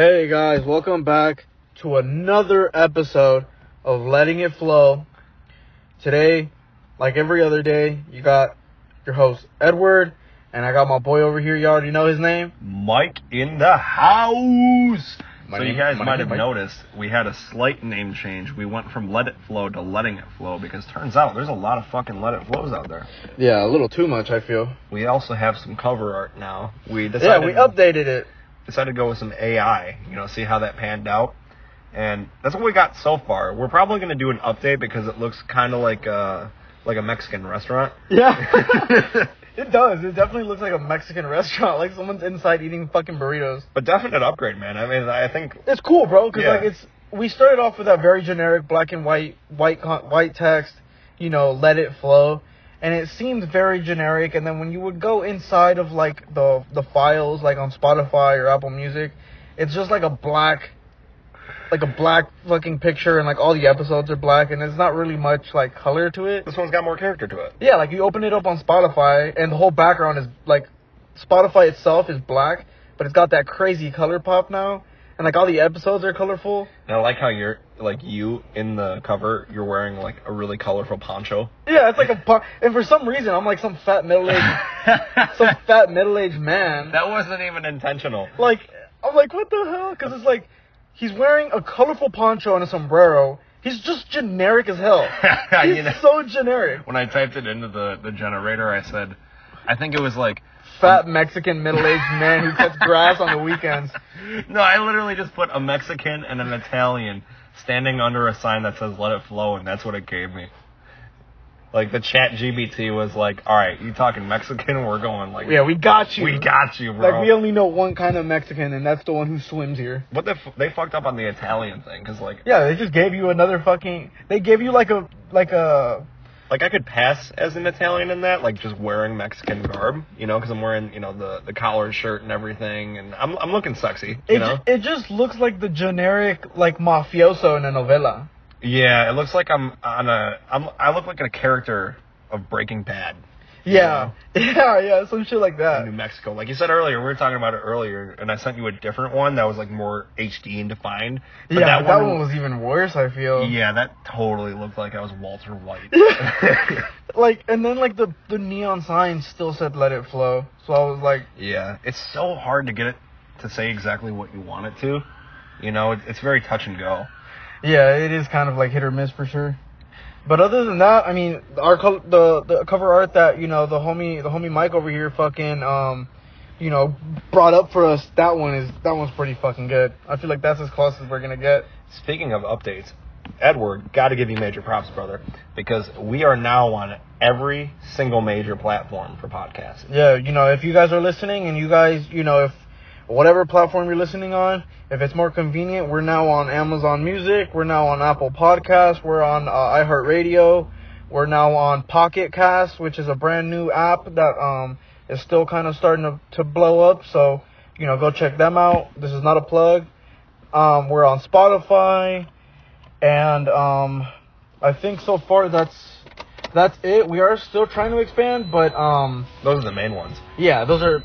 Hey guys, welcome back to another episode of Letting It Flow. Today, like every other day, you got your host Edward, and I got my boy over here. You already know his name. Mike in the house. My so name- you guys might have Mike. noticed we had a slight name change. We went from Let It Flow to Letting It Flow because turns out there's a lot of fucking Let It Flows out there. Yeah, a little too much, I feel. We also have some cover art now. We Yeah, we updated it. Decided to go with some AI. You know, see how that panned out. And that's what we got so far. We're probably gonna do an update because it looks kind of like a like a Mexican restaurant. Yeah. it does. It definitely looks like a Mexican restaurant, like someone's inside eating fucking burritos. But definite upgrade, man. I mean, I think It's cool, bro, because Yeah. like it's we started off with that very generic black and white white white text, you know, let it flow, and it seemed very generic. And then when you would go inside of like the the files, like on Spotify or Apple Music, it's just like a black, like a black fucking picture, and like all the episodes are black, and there's not really much like color to it. this one's got more character to it. Yeah, like you open it up on Spotify, and the whole background is like Spotify itself is black, but it's got that crazy color pop now, and like all the episodes are colorful. And I like how you're like you in the cover. You're wearing like a really colorful poncho. Yeah, it's like a and for some reason I'm like some fat middle aged some fat middle aged man. that wasn't even intentional. Like I'm like what the hell? Because it's like he's wearing a colorful poncho and a sombrero. He's just generic as hell. He's You know- so generic. When I typed it into the the generator, I said, I think it was like. Fat Mexican middle aged man who cuts grass on the weekends. No, I literally just put a Mexican and an Italian standing under a sign that says "Let It Flow," and that's what it gave me. Like the chat GBT was like, "All right, you talking Mexican? We're going like, Yeah, we got you. we got you, bro." Like we only know one kind of Mexican, and that's the one who swims here. What the f- they fucked up on the Italian thing because like Yeah, they just gave you another fucking. They gave you like a like a. like I could pass as an Italian in that, like just wearing Mexican garb, you know, because I'm wearing you know the the collared shirt and everything, and I'm I'm looking sexy, you It know. ju- it just looks like the generic like mafioso in a novella. yeah, it looks like I'm on a I'm I look like a character of Breaking Bad. Yeah, yeah, yeah, some shit like in that. New Mexico. Like you said earlier, we were talking about it earlier, and I sent you a different one that was like more HD and defined. But yeah, that, one, was even worse. I feel. Yeah, that totally looked like I was Walter White. Like, and then like the the neon sign still said "Let it flow," so I was like, yeah, it's so hard to get it to say exactly what you want it to. You know, it, it's very touch and go. yeah, it is kind of like hit or miss for sure. But other than that, I mean, our col- the the cover art that you know the homie the homie Mike over here fucking um, you know, brought up for us. That one is that one's pretty fucking good. I feel like that's as close as we're gonna get. Speaking of updates, Edward, got to give you major props, brother, because we are now on every single major platform for podcasts. Yeah, you know, if you guys are listening and you guys, you know, if whatever platform you're listening on, if it's more convenient, we're now on Amazon Music, we're now on Apple Podcasts, we're on uh, iHeartRadio, we're now on Pocket Cast, which is a brand new app that um is still kind of starting to, to blow up. So, you know, go check them out. This is not a plug. Um, we're on Spotify, and um, I think so far that's that's it. We are still trying to expand, but um. Those are the main ones. Yeah, those are.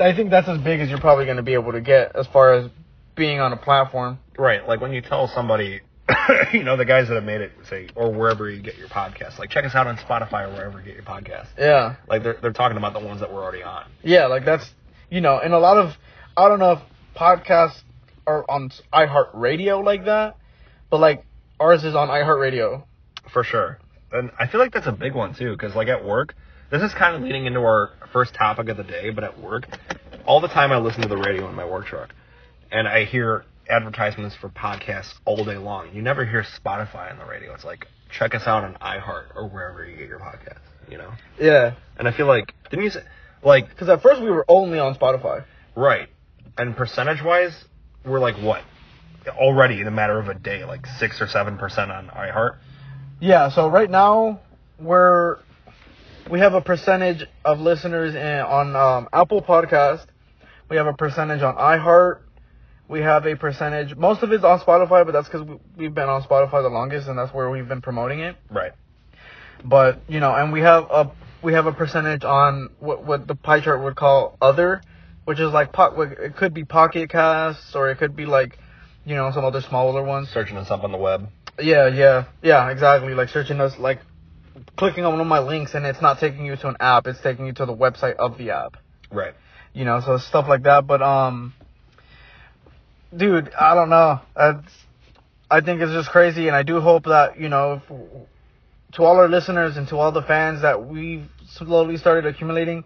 I think that's as big as you're probably going to be able to get as far as being on a platform. Right, like when you tell somebody, you know, the guys that have made it say, or wherever you get your podcast, like check us out on Spotify or wherever you get your podcast. Yeah, Like they're they're talking about the ones that we're already on. yeah, like that's you know, and a lot of I don't know if podcasts are on iHeartRadio like that, but like ours is on iHeartRadio. For sure. And I feel like that's a big one too, because like at work, this is kind of mm-hmm. leading into our first topic of the day, but at work, all the time I listen to the radio in my work truck, and I hear advertisements for podcasts all day long. You never hear Spotify on the radio. It's like check us out on iHeart or wherever you get your podcasts. You know. Yeah, And I feel like didn't you say like because at first we were only on Spotify. right? And percentage wise, we're like what? Already in a matter of a day, like six or seven percent on iHeart. Yeah, so right now we're we have a percentage of listeners in, on um, Apple Podcast. We have a percentage on iHeart. We have a percentage. Most of it's on Spotify, but that's because we, we've been on Spotify the longest, and that's where we've been promoting it. Right. But you know, and we have a we have a percentage on what what the pie chart would call other, which is like po- it could be Pocket Casts or it could be like, you know, some other smaller ones. Searching us up on the web. Yeah, yeah, yeah, exactly. Like searching us, like clicking on one of my links and it's not taking you to an app; it's taking you to the website of the app. Right. You know, so stuff like that. But um, dude, I don't know. That's, I think it's just crazy, and I do hope that you know, if, to all our listeners and to all the fans that we've slowly started accumulating,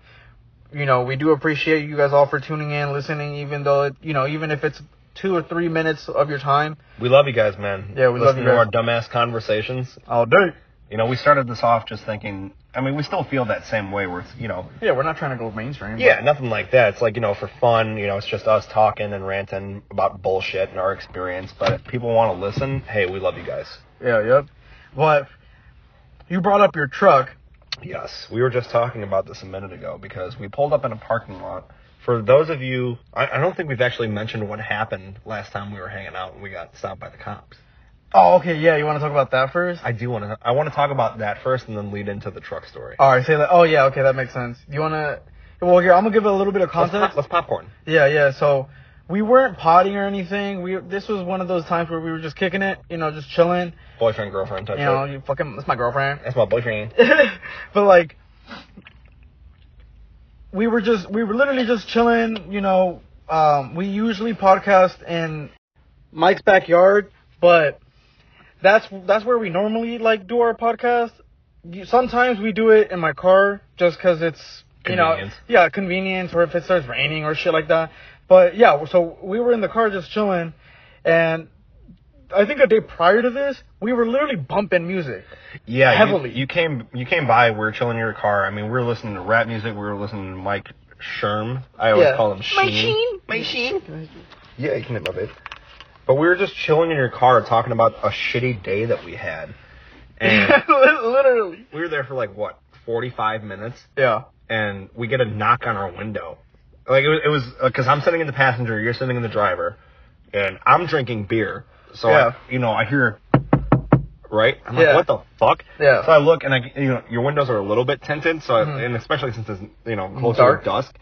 you know, we do appreciate you guys all for tuning in, listening, even though it, you know, even if it's two or three minutes of your time. We love you guys, man. Yeah, we love Listen you to our dumbass conversations. All day. You know, we started this off just thinking. I mean, we still feel that same way. Where it's, you know, Yeah, we're not trying to go mainstream. but- yeah, nothing like that. It's like you know, for fun. You know, it's just us talking and ranting about bullshit and our experience. But if people want to listen, hey, we love you guys. Yeah, yep. But you brought up your truck. Yes, we were just talking about this a minute ago because we pulled up in a parking lot. For those of you, I, I don't think we've actually mentioned what happened last time we were hanging out and we got stopped by the cops. Oh, okay, yeah. You want to talk about that first? I do want to. I want to talk about that first and then lead into the truck story. All right, say that. Oh, yeah, okay, that makes sense. You want to? Well, here I'm gonna give it a little bit of context. Let's, pop, let's popcorn. Yeah, yeah. So we weren't potting or anything. We this was one of those times where we were just kicking it, you know, just chilling. Boyfriend, girlfriend type You know, shit. you fucking that's my girlfriend. That's my boyfriend. but like, we were just we were literally just chilling. You know, um, we usually podcast in Mike's backyard, but that's that's where we normally like do our podcast. Sometimes we do it in my car just because it's you know yeah convenience or if it starts raining or shit like that. But yeah, so we were in the car just chilling, and I think a day prior to this, we were literally bumping music. Yeah, Heavily. You, came. You came by. We were chilling in your car. I mean, we were listening to rap music. We were listening to Mike Sherm. I always Yeah. call him Sheen. My Sheen. Yeah, you can hit my babe. But we were just chilling in your car talking about a shitty day that we had, and literally. we were there for like what, forty-five minutes, Yeah. and we get a knock on our window. Like it was, it was because I'm sitting in the passenger, you're sitting in the driver, and I'm drinking beer. So Yeah. I, you know, I hear, right? I'm Yeah. like, what the fuck? Yeah. So I look and I, you know, your windows are a little bit tinted, so I, Mhm. and especially since it's you know closer Dark. to dusk,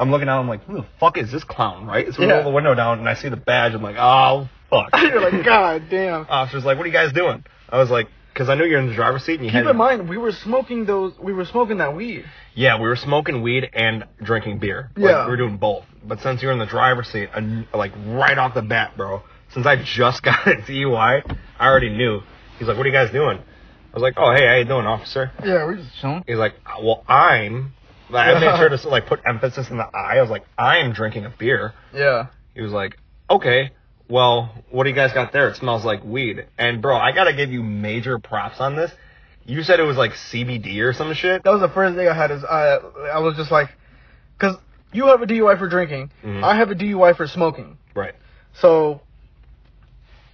I'm looking out. I'm like, who the fuck is this clown? Right? So we Yeah. roll the window down and I see the badge. I'm like, oh fuck. You're like, God damn. Officer's like, what are you guys doing? I was like, because I knew you're in the driver's seat and you Keep had in mind, we were smoking those. We were smoking that weed. yeah, we were smoking weed and drinking beer. Like, Yeah. we were doing both. But since you're in the driver's seat, and like right off the bat, bro, since I just got a DUI, I already knew. He's like, "What are you guys doing?" I was like, "Oh, hey, how you doing, officer?" Yeah, we're just chilling. He's like, "Well, I'm." Like, I made sure to like put emphasis in the I. I was like, "I'm drinking a beer." Yeah. He was like, "Okay." Well, what do you guys got there? It smells like weed. And bro, I gotta give you major props on this. You said it was like CBD or some shit. That was the first thing I had. Is I I was just like, because you have a DUI for drinking, Mhm. I have a DUI for smoking. Right. So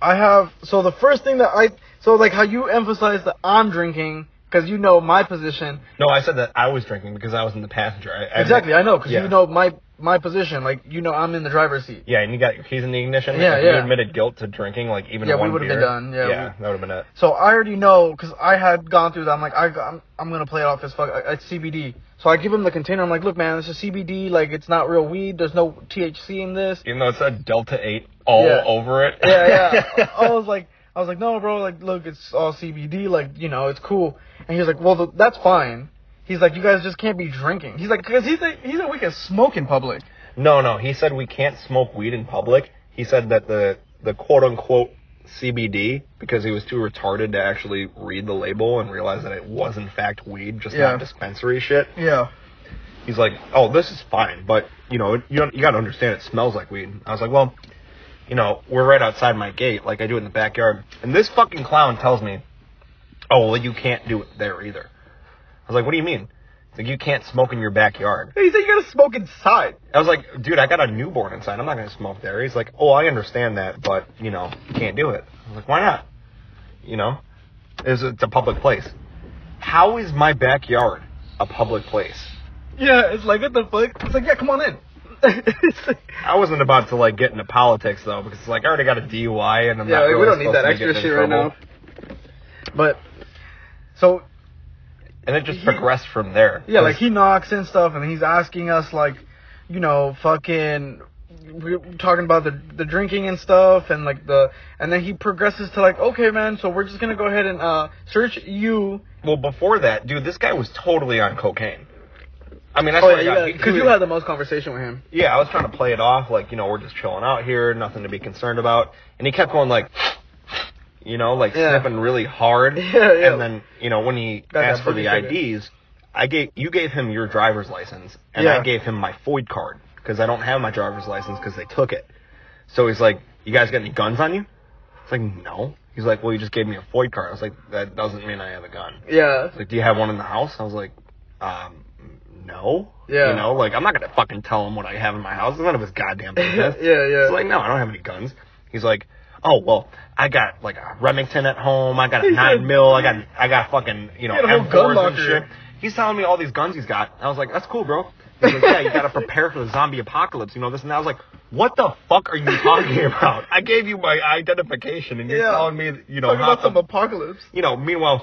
I have. So the first thing that I so like how you emphasize that I'm drinking because you know my position. No, I said that I was drinking because I was in the passenger. I, I- exactly, I know because yeah. you know my my position. Like you know I'm in the driver's seat. Yeah, and you got your keys in the ignition. Yeah, if yeah. You admitted guilt to drinking, like even Yeah, we one would've been done, yeah, yeah, we- that would have been it. So I already know because I had gone through that. I'm like, I, I'm, I'm gonna play it off as fuck. It's CBD. So I give him the container. I'm like, look, man, this is CBD. Like, it's not real weed. There's no THC in this. Even though it said Delta Eight all Yeah. over it. Yeah, yeah. I was like, I was like, no, bro. Like, look, it's all CBD. Like, you know, it's cool. And he was like, well, th- that's fine. He's like, you guys just can't be drinking. He's like, because he's like, he's like, we can smoke in public. no, no. He said we can't smoke weed in public. He said that the the quote unquote CBD because he was too retarded to actually read the label and realize that it was in fact weed, just Yeah. not dispensary shit. Yeah. He's like, "Oh, this is fine, but you know, you you got to understand it smells like weed." I was like, "Well, you know, we're right outside my gate, like I do in the backyard." And this fucking clown tells me, "Oh, well, you can't do it there either." I was like, "What do you mean?" He's like, "You can't smoke in your backyard." He said you gotta smoke inside. I was like, "Dude, I got a newborn inside. I'm not gonna smoke there." He's like, "Oh, I understand that, but you know, you can't do it." I was like, "Why not?" You know, it's, it's a public place. How is my backyard a public place? Yeah, it's like what the fuck? It's like, yeah, come on in. I wasn't about to like get into politics though, because it's like I already got a DUI and I'm yeah, not like, really we don't need that extra shit in right now. But so And it just He- progressed from there. Yeah, like he knocks and stuff, and he's asking us like, you know, fucking we were talking about the the drinking and stuff and like the and then he progresses to like okay man so we're just gonna go ahead and uh search you Well, before that, dude, this guy was totally on cocaine. I mean, I oh yeah because you had the most conversation with him Yeah, I was trying to play it off like, you know, we're just chilling out here, nothing to be concerned about. And he kept going like, you know, like Yeah. sniffing really hard. Yeah, yeah. And then, you know, when he Got asked for the. IDs, I gave you gave him your driver's license, and Yeah. I gave him my FOID card because I don't have my driver's license because they took it. So he's like, "You guys got any guns on you?" It's like, "No." He's like, "Well, you just gave me a FOID card." I was like, "That doesn't mean I have a gun." yeah He's like, do you have one in the house? I was like, um, no. Yeah. You know, like I'm not gonna fucking tell him what I have in my house. It's none of his goddamn business. yeah yeah He's like, no, I don't have any guns. He's like, oh well, I got like a Remington at home. I got a nine mil. I got I got fucking you know He had a whole M4s gun and shit. He's telling me all these guns he's got. I was like, that's cool, bro. He's like, yeah, you gotta prepare for the zombie apocalypse. You know this and that. I was like, what the fuck are you talking about? I gave you my identification, and you're Yeah. telling me, you know, talking about some apocalypse you know, meanwhile,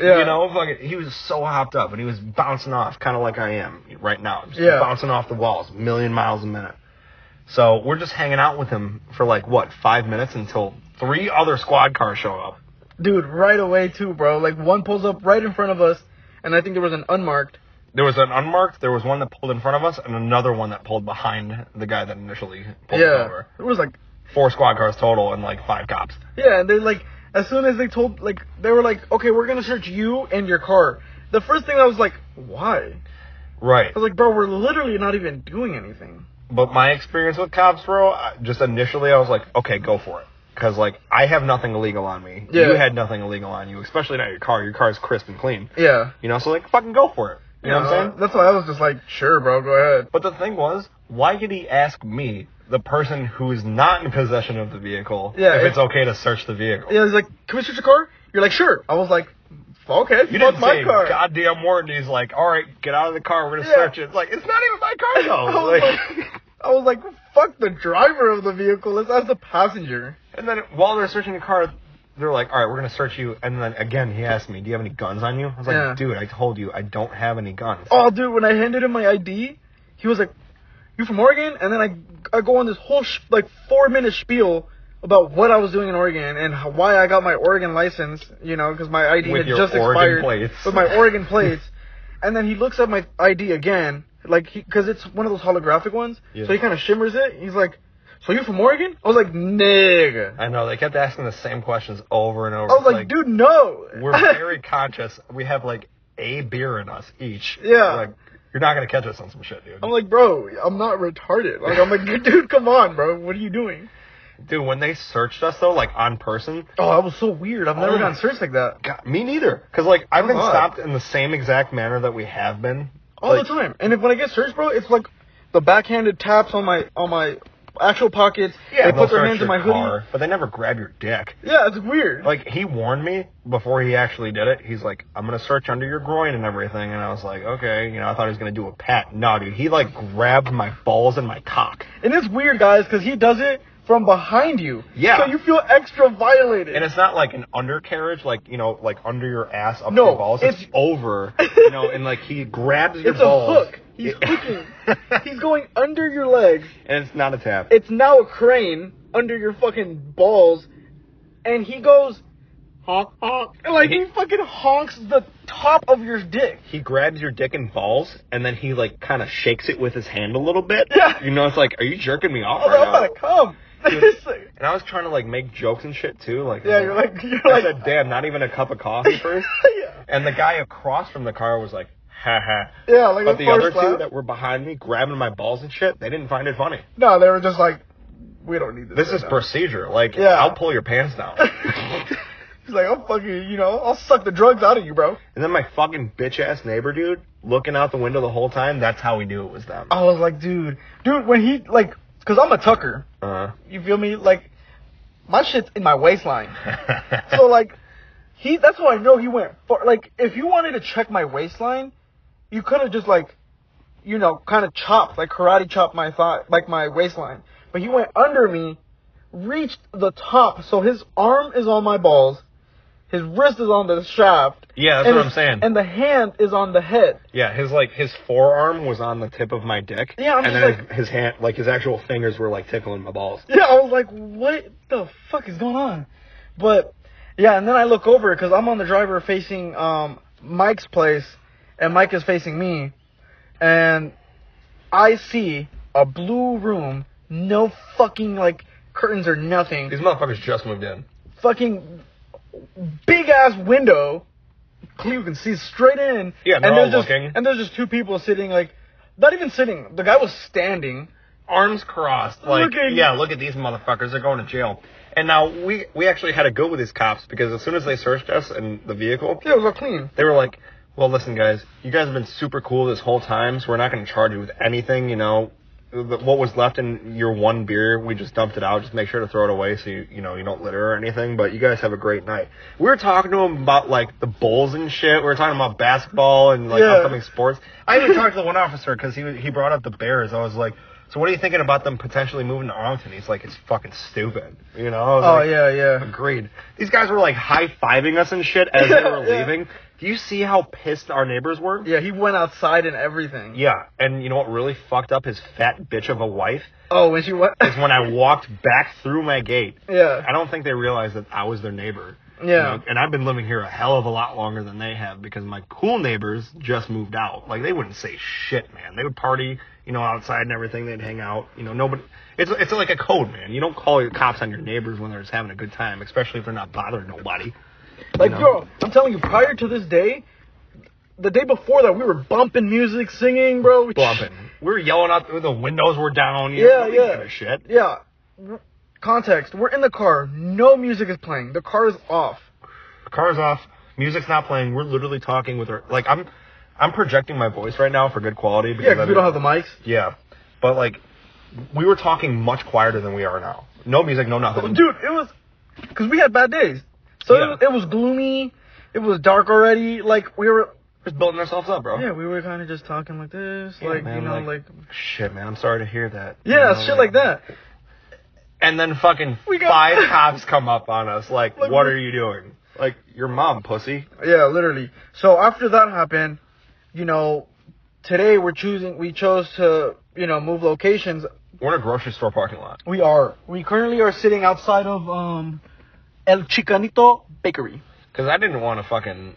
Yeah. you know, fucking, he was so hopped up and he was bouncing off, kind of like I am right now, just Yeah. bouncing off the walls, a million miles a minute. So we're just hanging out with him for like what five minutes until three other squad cars show up. dude right away too bro like one pulls up right in front of us and I think there was an unmarked There was an unmarked, there was one that pulled in front of us, and another one that pulled behind the guy that initially pulled yeah over. it was like Four squad cars total and like five cops. Yeah, and they're like, as soon as they told, like, they were like, okay, we're gonna search you and your car. The first thing I was like, why? Right. I was like, bro, we're literally not even doing anything. But my experience with cops, bro, just initially I was like, okay, go for it. Because, like, I have nothing illegal on me. Yeah. You had nothing illegal on you, especially not your car. Your car's crisp and clean. Yeah. You know, so, like, fucking go for it. You know what I'm saying? That's why I was just like, sure, bro, go ahead. But the thing was, why did he ask me, the person who is not in possession of the vehicle, Yeah, if it- it's okay to search the vehicle? Yeah, he's like, can we search your car? You're like, sure. I was like, okay, You fuck didn't my say car. goddamn word, and he's like, all right, get out of the car, we're gonna Yeah. search it. It's like, it's not even my car, I was Like- like, I was like, fuck the driver of the vehicle. Let's ask the passenger. And then while they're searching the car, they're like, "All right, we're gonna search you." And then again, he asked me, "Do you have any guns on you?" I was like, Yeah. "Dude, I told you I don't have any guns." Oh, dude, when I handed him my ID, he was like, "You from Oregon?" And then I I go on this whole sh- like four minute spiel about what I was doing in Oregon and how, why I got my Oregon license. You know, because my ID With had just Oregon expired plates. with my Oregon plates. And then he looks at my ID again, like because it's one of those holographic ones. Yeah. So he kind of shimmers it. He's like, "So you're from Oregon?" I was like, "Nigga." I know they kept asking the same questions over and over. I was It's like, "Dude, no." we're very conscious. We have like a beer in us each. Yeah. like you're not gonna catch us on some shit, dude. I'm like, bro, I'm not retarded. Like, I'm like, dude, come on, bro. What are you doing? dude, when they searched us though, like on person, Oh, that was so weird. I've never Oh gotten searched like that. God, me neither. Because like I've been stopped in the same exact manner that we have been all Like, the time. And if when I get searched, bro, it's like the backhanded taps on my on my actual pockets. Yeah, they put their hands in my hoodie. car, but they never grab your dick. Yeah, it's weird. Like he warned me before he actually did it. He's like, "I'm gonna search under your groin and everything," and I was like, "Okay." You know, I thought he was gonna do a pat. No, dude, he like grabbed my balls and my cock, and it's weird, guys, because he does it from behind you. Yeah. So you feel extra violated. and it's not like an undercarriage, like you know, like under your ass up No, your balls. It's, it's- over, you know, and like he grabs your It's a balls. hook. He's hooking. He's going under your legs. and it's not a tap. It's now a crane under your fucking balls, and he goes honk honk, and like he fucking honks the top of your dick. he grabs your dick and balls, and then he like kind of shakes it with his hand a little bit. Yeah. You know, it's like, are you jerking me off Oh, right I'm now? gonna come. Dude. Like- And I was trying to like make jokes and shit too. Like, yeah, you're like you're I like said, damn, not even a cup of coffee first. yeah. And the guy across from the car was like, ha ha. Yeah, like But a the other first two that were behind me grabbing my balls and shit, they didn't find it funny. No, they were just like, we don't need this. This right is now. procedure. Like, Yeah. I'll pull your pants down. He's like, I'll fucking, you know, I'll suck the drugs out of you, bro. and then my fucking bitch ass neighbor dude looking out the window the whole time, that's how we knew it was them. I was like, dude, dude, when he like, cause I'm a tucker. Uh, You feel me? Like, my shit's in my waistline. so like, he. That's how I know he went for. Like, if you wanted to check my waistline, you could have just like, you know, kind of chopped, like karate chopped my thigh, like my waistline. But he went under me, reached the top, so his arm is on my balls, his wrist is on the shaft. Yeah, that's and what I'm saying. And the hand is on the head. Yeah, his like his forearm was on the tip of my dick. Yeah, I'm and then like- his, his hand, like his actual fingers, were like tickling my balls. Yeah, I was like, what the fuck is going on? But yeah, and then I look over because I'm on the driver facing um, Mike's place, and Mike is facing me, and I see a blue room, no fucking like curtains or nothing, These motherfuckers just moved in. fucking big ass window. You can see straight in. Yeah, and they're there's all just, looking. And there's just two people sitting like, not even sitting. The guy was standing. arms crossed. Like, Looking- yeah, look at these motherfuckers. They're going to jail. And now we we actually had to go with these cops because as soon as they searched us and the vehicle, Yeah, it was all clean. they were like, "Well, listen, guys, you guys have been super cool this whole time, so we're not going to charge you with anything. You know, what was left in your one beer, we just dumped it out. Just make sure to throw it away so you you know you don't litter or anything. But you guys have a great night. We were talking to them about like the Bulls and shit. We were talking about basketball and like Yeah. upcoming sports. I even talked to the one officer because he he brought up the Bears. I was like. So what are you thinking about them potentially moving to Arlington? He's like, it's fucking stupid. You know? I was Oh like, yeah, yeah. Agreed. These guys were like high fiving us and shit as they were Yeah. leaving. Do you see how pissed our neighbors were? Yeah, he went outside and everything. Yeah, and you know what really fucked up his fat bitch of a wife Oh, when she went. is when I walked back through my gate. yeah. I don't think they realized that I was their neighbor. you Yeah. know, and I've been living here a hell of a lot longer than they have because my cool neighbors just moved out. Like they wouldn't say shit, man. They would party, you know, outside and everything. They'd hang out. You know, nobody. It's it's like a code, man. You don't call your cops on your neighbors when they're just having a good time, especially if they're not bothering nobody. Like, know? bro, I'm telling you, prior to this day, the day before that, we were bumping music, singing, bro. Bumping. We were yelling out. Through the windows were down. You Yeah, know, yeah. gave a shit. Yeah. Context: We're in the car. No music is playing. The car is off. Car's off. Music's not playing. We're literally talking with her. Like I'm, I'm projecting my voice right now for good quality. Because Yeah, we don't have the mics. Yeah, but like, we were talking much quieter than we are now. No music, no nothing. Dude, it was because we had bad days. So Yeah. it, was, it was gloomy. It was dark already. Like we were. just building ourselves up, bro. Yeah, we were kind of just talking like this, Yeah, like man, you know, like, shit, man. I'm sorry to hear that. yeah, You know, shit like that. And then fucking five cops come up on us, like, Like, what are you doing? Like, your mom, pussy. Yeah, literally. So after that happened, you know, today we're choosing. We chose to, you know, move locations. We're in a grocery store parking lot. We are. We currently are sitting outside of um, El Chicanito Bakery. Because I didn't want to fucking,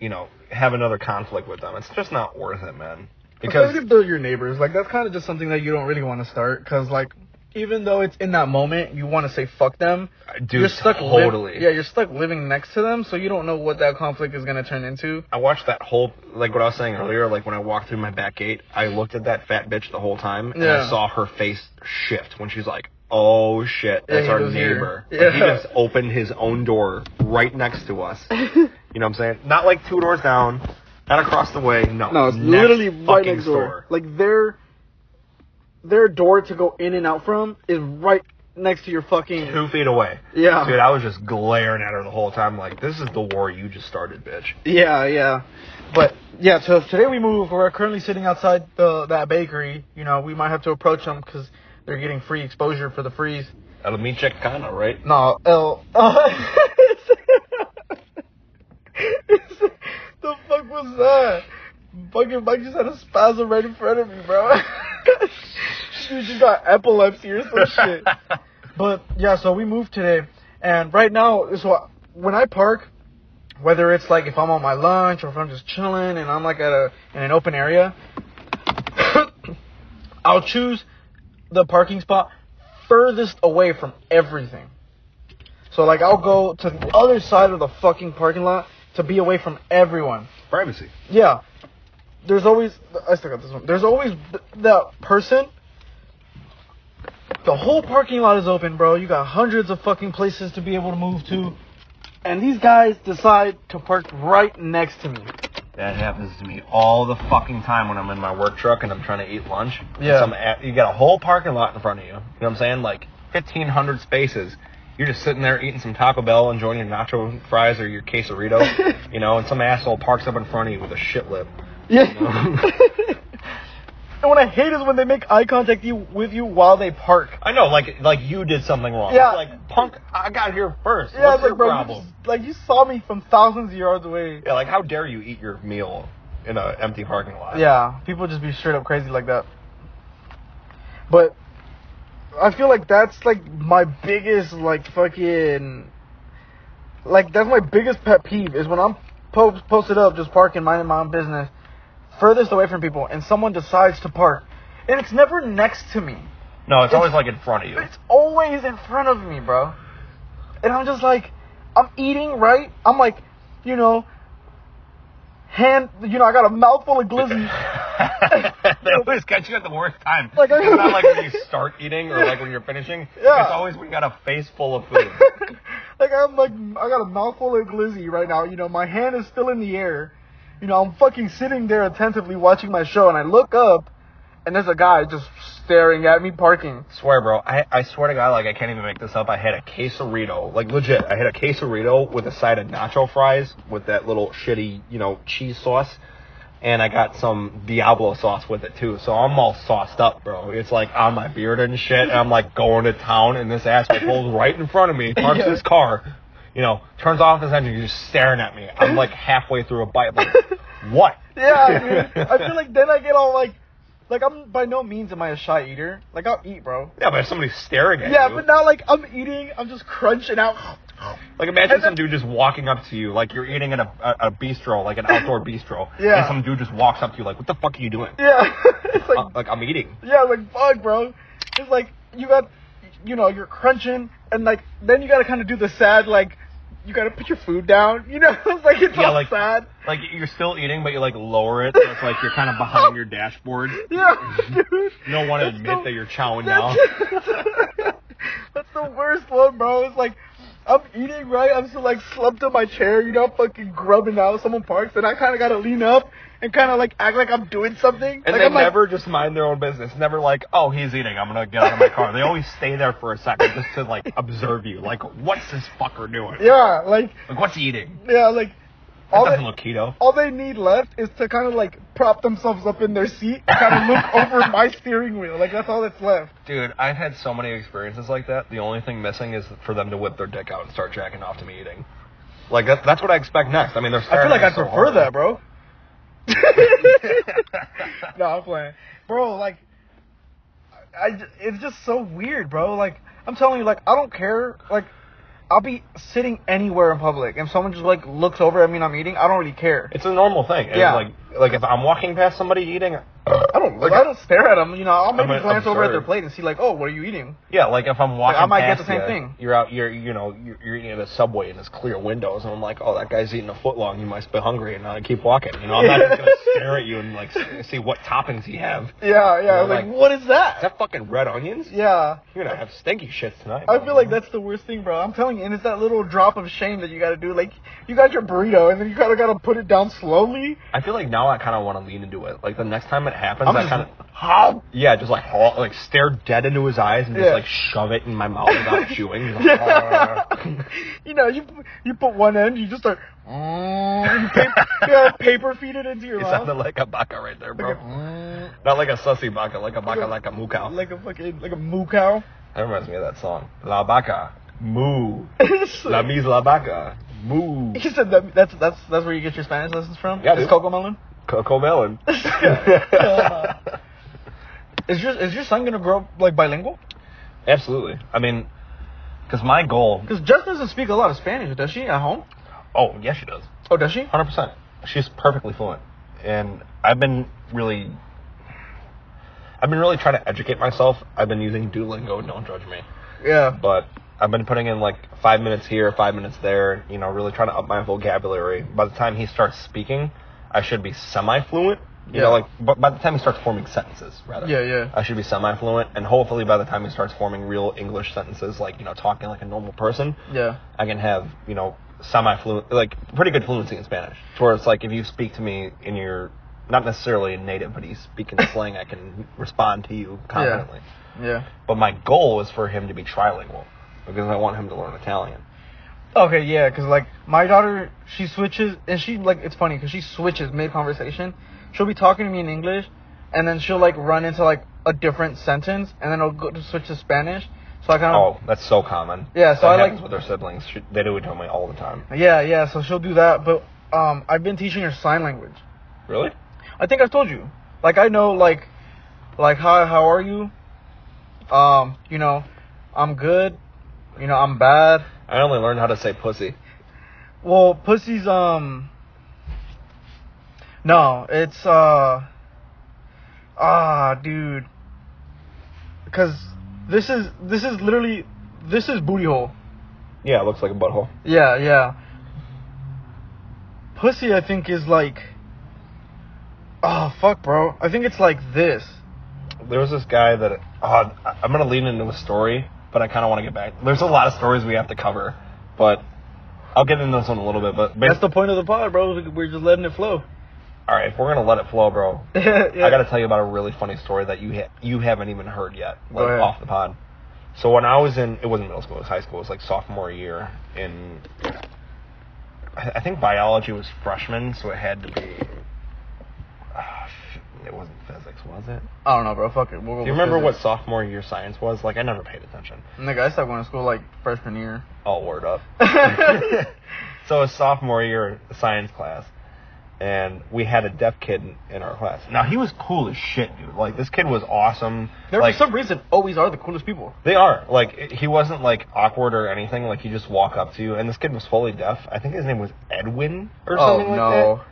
you know, have another conflict with them. It's just not worth it, man. Because Because if they're your neighbors, like that's kind of just something that you don't really want to start. Because like, even though it's in that moment, you want to say fuck them. Dude, you're stuck li- totally. yeah, you're stuck living next to them, so you don't know what that conflict is gonna turn into. I watched that whole, like what I was saying earlier, like when I walked through my back gate, I looked at that fat bitch the whole time, and Yeah. I saw her face shift when she's like, oh shit, that's he our was here. neighbor. Yeah. Like, he just opened his own door right next to us. you know what I'm saying? Not like two doors down, not across the way, no. No, it's next literally right fucking next door. Like their their door to go in and out from is right next to your fucking Two feet away. yeah Dude, I was just glaring at her the whole time, like, this is the war you just started, bitch. yeah yeah. But yeah, so today we move. We're currently sitting outside the that bakery. You know, we might have to approach them because they're getting free exposure for the freeze. El Cana, right? No, El. Oh, the fuck was that? Fucking Mike just had a spasm right in front of me, bro. Dude you got epilepsy or some shit. But yeah, so we moved today, and right now, so when I park, whether it's like if I'm on my lunch or if I'm just chilling and I'm like at a in an open area, I'll choose the parking spot furthest away from everything. So like I'll go to the other side of the fucking parking lot to be away from everyone. Privacy. Yeah. There's always I still got this one. There's always that person. The whole parking lot is open, bro. You got hundreds of fucking places to be able to move to. And these guys decide to park right next to me. That happens to me all the fucking time when I'm in my work truck and I'm trying to eat lunch. Yeah. Some you got a whole parking lot in front of you. You know what I'm saying? Like 1,500 spaces. You're just sitting there eating some Taco Bell, enjoying your nacho fries or your quesarito, you know, and some asshole parks up in front of you with a shit lip. Yeah. And what I hate is when they make eye contact you with you while they park. I know, like like you did something wrong. Yeah. It's like punk, I got here first. Yeah, What's like bro, you problem? just, like you saw me from thousands of yards away. Yeah, like how dare you eat your meal in an empty parking lot? Yeah, people just be straight up crazy like that. But I feel like that's like my biggest like fucking like that's my biggest pet peeve is when I'm po- posted up just parking minding my own business furthest away from people and someone decides to park and it's never next to me. No, it's It's- always like in front of you. It's always in front of me, bro. And I'm just like, I'm eating, right? I'm like, you know, hand, you know, I got a mouthful of glizzy. they always catch you at the worst time. Like, it's not like when you start eating or like when you're finishing. Yeah. It's always when you got a face full of food. like I'm like, I got a mouthful of glizzy right now. You know, my hand is still in the air. You know, I'm fucking sitting there attentively watching my show, and I look up, and there's a guy just staring at me parking. swear, bro. I, I swear to God, like I can't even make this up. I had a quesarito, like legit. I had a quesarito with a side of nacho fries with that little shitty, you know, cheese sauce, and I got some Diablo sauce with it too. So I'm all sauced up, bro. It's like on my beard and shit. And I'm like going to town, and this asshole pulls right in front of me, parks Yeah. his car, you know, turns off his engine. You're just staring at me. I'm like halfway through a bite, like, what? Yeah, dude. I feel like then I get all like, like I'm by no means am I a shy eater. Like I'll eat, bro. Yeah, but if somebody's staring at Yeah, you, Yeah, but now like I'm eating, I'm just crunching out. Like imagine And some dude just walking up to you, like you're eating in a, a, a bistro, like an outdoor bistro, Yeah. and some dude just walks up to you, like, "What the fuck are you doing?" Yeah, it's like Uh, like I'm eating. Yeah, like fuck, bro. It's like you got, you know, you're crunching, and like then you gotta kind of do the sad, like you gotta put your food down. You know, it's like it's Yeah, all like- sad. Like you're still eating, but you like lower it, so it's like you're kind of behind your dashboard. Yeah, dude. You don't want to That's admit the- that you're chowing down. That's, that's the worst one, bro. It's like I'm eating right. I'm still like slumped in my chair, you know, fucking grubbing out. Someone parks, and I kind of gotta lean up and kind of like act like I'm doing something. And like they I'm like, never just mind their own business. Never like, oh, he's eating. I'm gonna get out of my car. They always stay there for a second just to like observe you. Like, what's this fucker doing? yeah, like Like, what's he eating? yeah, like That all doesn't they, look keto. all they need left is to kind of like prop themselves up in their seat and kind of look over my steering wheel. Like that's all that's left. Dude, I've had so many experiences like that. The only thing missing is for them to whip their dick out and start jacking off to me eating. Like that, that's what I expect next. I mean, they're. I feel like I so prefer hard. that, bro. no, I'm playing, bro. Like, I, it's just so weird, bro. Like, I'm telling you, like, I don't care. Like, I'll be sitting anywhere in public, and someone just like looks over at me and I'm eating. I don't really care. It's a normal thing. And Yeah. Like, like if I'm walking past somebody eating, I don't Like, like. I don't stare at them. You know, I'll maybe gonna glance over at their plate and see, like, oh, what are you eating? Yeah, like if I'm walking, I might get the same you, thing. You're out, you're you know, you're, you're eating at a subway and there's clear windows, and I'm like, oh, that guy's eating a foot long. He must be hungry, and I keep walking. You know, I'm not just gonna stare at you and like see what toppings he have. Yeah, yeah. like, like- what is that? Is that fucking red onions? yeah. You're gonna have stinky shits tonight. I bro. feel like that's the worst thing, bro. I'm telling you, and it's that little drop of shame that you gotta do. Like, you got your burrito, and then you kinda gotta put it down slowly. I feel like now I kind of want to lean into it. Like the next time it happens, I'm I kind of how? yeah, just like haw- like stare dead into his eyes and just Yeah. like shove it in my mouth without chewing. Like, Yeah. you know, you you put one end, you just start, mm, you paper, yeah, paper feed it into your it mouth. sounded like a baka right there, bro. Like a, mm, Not like a sussy baka, like a baka, like a moo cow. like a fucking like a moo cow. That reminds me of that song. La baka, moo. La mise la baka, moo. He said that that's that's that's where you get your Spanish lessons from. Yeah, dude. Cocomelon. Cocomelon. Is your is your son gonna grow up like bilingual? Absolutely. I mean, because my goal. Because Jess doesn't speak a lot of Spanish, does she? At home? Oh, yes, she does. Oh, does she? Hundred percent. She's perfectly fluent, and I've been really, I've been really trying to educate myself. I've been using Duolingo. Don't judge me, Yeah. but I've been putting in like five minutes here, five minutes there. You know, really trying to up my vocabulary. By the time he starts speaking, I should be semi-fluent. You know, like but by the time he starts forming sentences, rather. Yeah, yeah. I should be semi-fluent, and hopefully by the time he starts forming real English sentences, like you know, talking like a normal person, Yeah. I can have, you know, semi-fluent, like pretty good fluency in Spanish. To where it's like if you speak to me in your, not necessarily in native, but he's speaking slang, I can respond to you confidently. Yeah. But my goal is for him to be trilingual because I want him to learn Italian. Okay, yeah, because like my daughter, she switches, and she like it's funny because she switches mid conversation. She'll be talking to me in English, and then she'll like run into like a different sentence, and then it'll go to switch to Spanish. So I kind of Oh, that's so common. Yeah, so that I like- with their siblings. She- They do it to me all the time. yeah, yeah. So she'll do that, but um, I've been teaching her sign language. Really? I think I've told you. Like I know like like hi, how are you? Um, you know, I'm good. You know, I'm bad. I only learned how to say pussy. Well, pussy's um No, it's uh ah, dude. Cuz this is this is literally this is booty hole. Yeah, it looks like a butthole. Yeah, yeah. Pussy I think is like Oh, fuck, bro. I think it's like this. There was this guy that I- I'm gonna lean into a story, but I kind of want to get back. There's a lot of stories we have to cover, but I'll get into this one a little bit. But That's the point of the pod, bro. We're just letting it flow. all right, if we're gonna let it flow, bro, yeah. I gotta tell you about a really funny story that you ha- you haven't even heard yet, like off the pod. So when I was in, it wasn't middle school, it was high school. It was like sophomore year in. I I think biology was freshman, so it had to be. f- it wasn't physics, was it? I don't know, bro. Fuck it. We'll Do you remember what sophomore year science was? Like I never paid attention. Nigga, I stopped going to school like freshman year. All word up. so a sophomore year science class, and we had a deaf kid in, in our class. Now he was cool as shit, dude. Like this kid was awesome. There, like for some reason, always are the coolest people. they are like he wasn't like awkward or anything. Like he just walk up to you, and this kid was fully deaf. I think his name was Edwin or oh something like no. that.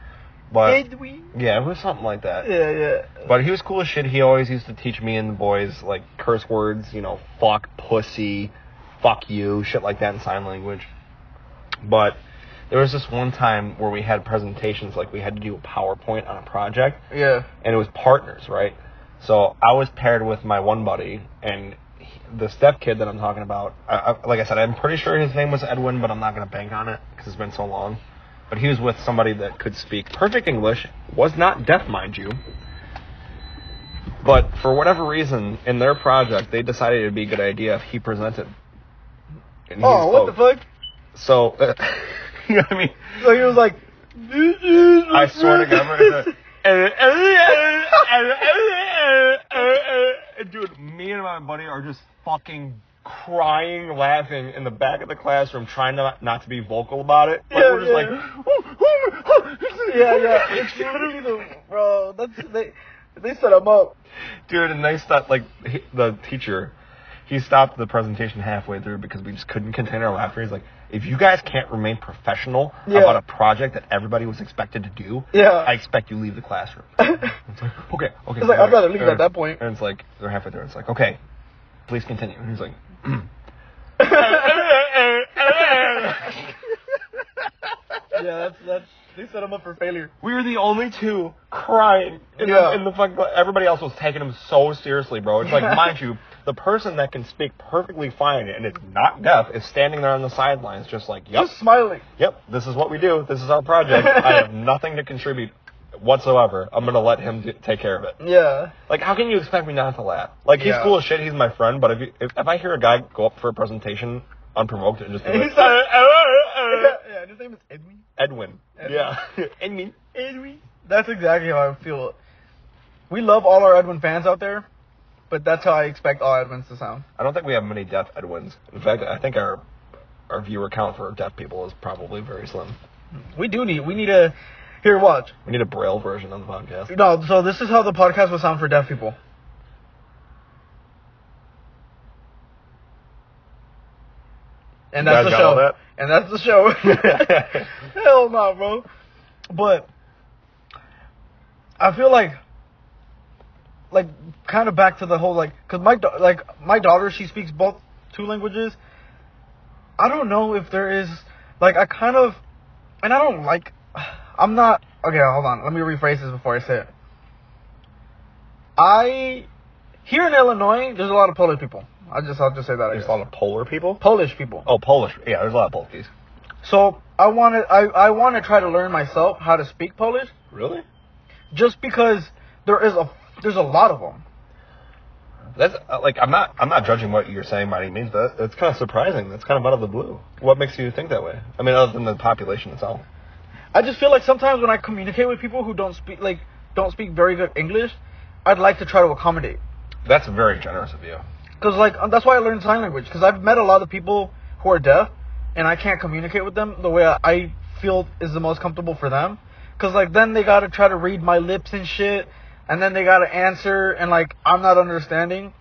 But Edwin. yeah, it was something like that. Yeah, yeah. But he was cool as shit. He always used to teach me and the boys like curse words, you know, fuck, pussy, fuck you, shit like that in sign language. But there was this one time where we had presentations, like we had to do a PowerPoint on a project, Yeah. and it was partners, right? So I was paired with my one buddy, and he, the step kid that I'm talking about, I, I, like I said, I'm pretty sure his name was Edwin, but I'm not going to bank on it because it's been so long. But he was with somebody that could speak perfect English, was not deaf, mind you. But for whatever reason, in their project, they decided it'd be a good idea if he presented. And he Oh, what the fuck? So, uh, you know what I mean? So he was like, I swear to God, dude, me and my buddy are just fucking crying, laughing in the back of the classroom, trying not not to be vocal about it. Like Yeah, we're just yeah. like, yeah, yeah. It's literally the bro. That's they. They set him up. dude, and they stopped. Like he, the teacher, he stopped the presentation halfway through because we just couldn't contain our laughter. He's like, if you guys can't remain professional Yeah. about a project that everybody was expected to do, Yeah. I expect you leave the classroom. It's like, okay, okay. It's like, I'd rather leave at that point. And it's like, they're halfway through. It's like, okay, please continue. And he's like, Yeah, that's that's. They set him up for failure. we were the only two crying in, Yeah. the, in the fucking. Everybody else was taking him so seriously, bro. It's like, mind you, the person that can speak perfectly fine and is not deaf is standing there on the sidelines, just like, yep, Just smiling. yep, this is what we do. This is our project. I have nothing to contribute whatsoever. I'm gonna let him d- take care of it. Yeah. Like, how can you expect me not to laugh? Like, he's Yeah. cool as shit. He's my friend. But if, you, if if I hear a guy go up for a presentation unprovoked and just be like, he's like- oh, oh, oh. yeah, yeah. His name is Edwin. Edwin, Edwin. yeah, Edwin. Edwin. That's exactly how I feel. We love all our Edwin fans out there, but that's how I expect all Edwins to sound. I don't think we have many deaf Edwins. In fact, I think our our viewer count for deaf people is probably very slim. We do need. We need a. Here, watch. We need a braille version of the podcast. No, so this is how the podcast will sound for deaf people. And You that's the show. And that's the show. Hell no, bro. But I feel like, like, kind of back to the whole like, cause my like my daughter, she speaks both two languages. I don't know if there is like I kind of, and I don't like. I'm not okay. Hold on. Let me rephrase this before I say it. I here in Illinois, there's a lot of Polish people. I just I'll just say that. There's a lot of polar people. Polish people. Oh, Polish. Yeah, there's a lot of Polish. So I want to I, I want to try to learn myself how to speak Polish, Really? just because there is a there's a lot of them. That's uh, like I'm not I'm not judging what you're saying by any means, but that's kind of surprising. That's kind of out of the blue. What makes you think that way? I mean, other than the population itself. I just feel like sometimes when I communicate with people who don't speak like don't speak very good English, I'd like to try to accommodate. That's very generous of you. Cause like that's why I learned sign language. Cause I've met a lot of people who are deaf, and I can't communicate with them the way I, feel is the most comfortable for them. Cause like then they gotta try to read my lips and shit, and then they gotta answer, and like I'm not understanding.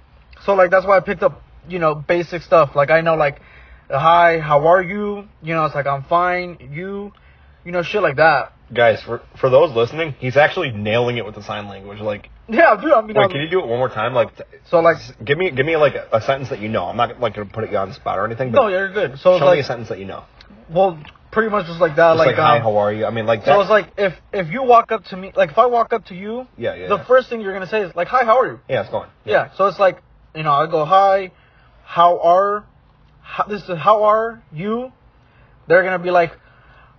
So like that's why I picked up you know basic stuff. Like I know like, hi, how are you? You know it's like I'm fine. You, you know shit like that. Guys, for for those listening, he's actually nailing it with the sign language. Like, Yeah, dude. I mean, wait, I'm- can you do it one more time? Like, so like give me give me like a, a sentence that you know. I'm not like gonna put you on the spot or anything. But no, you're good. So show it's me a sentence that you know. well, pretty much just like that. Just like, like, hi, um, how are you? I mean, like So that. it's like if if you walk up to me, like if I walk up to you, Yeah, yeah, the yeah. first thing you're gonna say is like, "Hi, how are you?" yeah, it's going. Yeah. So it's like, you know, I go, "Hi, how are?" How, this is how are you? They're gonna be like,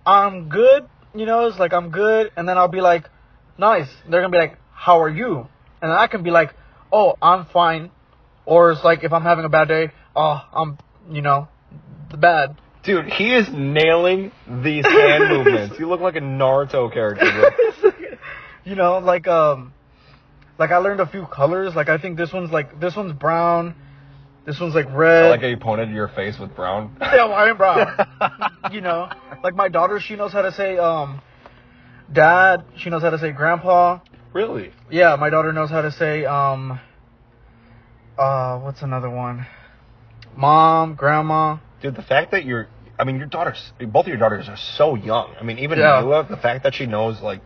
"I'm good." You know, it's like I'm good, and then I'll be like, "Nice." They're gonna be like, "How are you?" And then I can be like, "Oh, I'm fine," or it's like if I'm having a bad day, "Oh, I'm," you know, the bad. Dude, he is nailing these hand movements. You look like a Naruto character. Bro. you know, like um, like I learned a few colors. Like I think this one's like this one's brown, this one's like I red. like how you pointed your face with brown. yeah, well, I'm brown. you know, like my daughter, she knows how to say um, dad. She knows how to say grandpa. Really? Yeah, my daughter knows how to say um, uh, what's another one? Mom, grandma. Dude, the fact that you're, I mean, your daughters, both of your daughters are so young. I mean, even Yeah. Mila, the fact that she knows like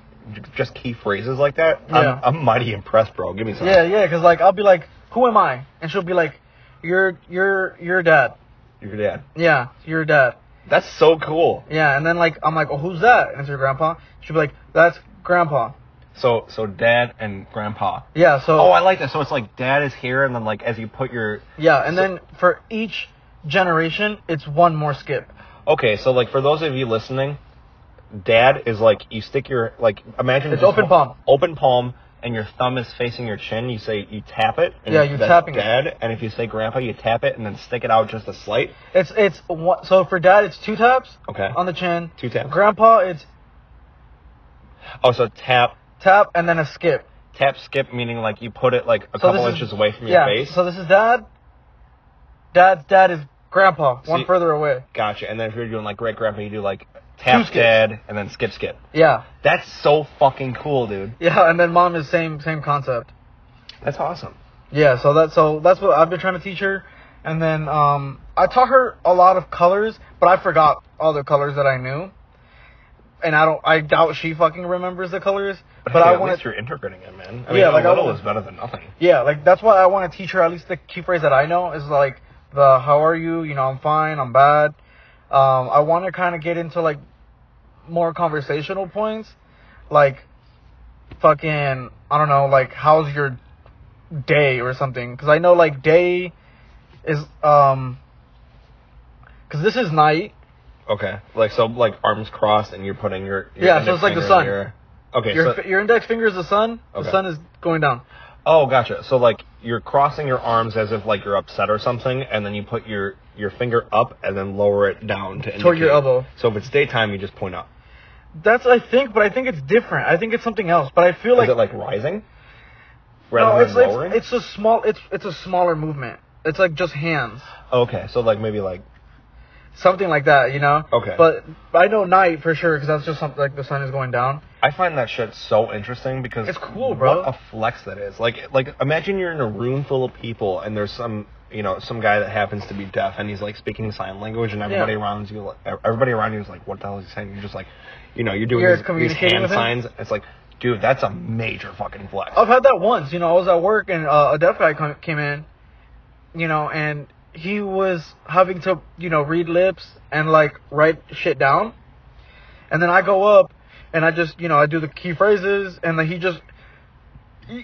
just key phrases like that, Yeah. I'm, I'm mighty impressed, bro. Give me some. Yeah, yeah, cause like I'll be like, who am I? And she'll be like, you're you're your dad. Your dad. Yeah, you're dad. That's so cool. Yeah, and then like I'm like, oh, who's that? And it's your grandpa. She'll be like, that's grandpa. So, so dad and grandpa. Yeah, so Oh, I like that. So it's like dad is here, and then like as you put your, yeah, and so- then for each generation, it's one more skip. okay, so like for those of you listening, dad is like you stick your like imagine It's open palm. open palm, and your thumb is facing your chin. You say you tap it. And Yeah, you're that's tapping it. dad, and if you say grandpa, you tap it and then stick it out just a slight. It's it's one, so for dad, it's two taps Okay. on the chin. Two taps. Grandpa, it's Oh, so tap, tap and then a skip. tap, skip, meaning like you put it like a So couple this is- inches away from your yeah, face. So this is dad. Dad's dad is grandpa, one See- further away. Gotcha. And then if you're doing like great grandpa, you do like tap, skips. dad, and then skip, skip. Yeah, That's so fucking cool, dude. yeah, and then mom is same same concept. That's awesome. Yeah, so that's so that's what I've been trying to teach her, and then um, I taught her a lot of colors, but I forgot all the colors that I knew, and I don't. I doubt she fucking remembers the colors. But, hey, I at want least to. you're integrating it, man. I Yeah, mean, like, a I little wanna- is better than nothing. Yeah, like that's why I want to teach her at least the key phrase that I know is like the "How are you?" You know, I'm fine. I'm bad. Um, I want to kind of get into like more conversational points, like fucking I don't know, like how's your day or something? Because I know like day is um because this is night. Okay. Like so, like arms crossed, and you're putting your, your Yeah, so it's like the sun. Your, okay. Your so, your index finger is the sun. Okay. The sun is going down. Oh, gotcha. So like you're crossing your arms as if like you're upset or something, and then you put your your finger up and then lower it down to Toward your elbow. So if it's daytime, you just point up. That's I think, but I think it's different. I think it's something else. But I feel like is it like rising? no, Rather it's, than lowering? it's it's a small it's it's a smaller movement. It's like just hands, okay, so like maybe like something like that, you know. Okay. But I know night for sure because that's just something like the sun is going down. I find that shit so interesting because It's cool, bro. What a flex that is. Like like imagine you're in a room full of people and there's some you know some guy that happens to be deaf and he's like speaking sign language and everybody Yeah. around you everybody around you is like what the hell is he saying? You're just like you know you're doing You're these, these hand him? signs. It's like dude, that's a major fucking flex. I've had that once. You know, I was at work and uh, a deaf guy come, came in, you know, and he was having to, you know, read lips and like write shit down. And then I go up and I just, you know, I do the key phrases and then he just,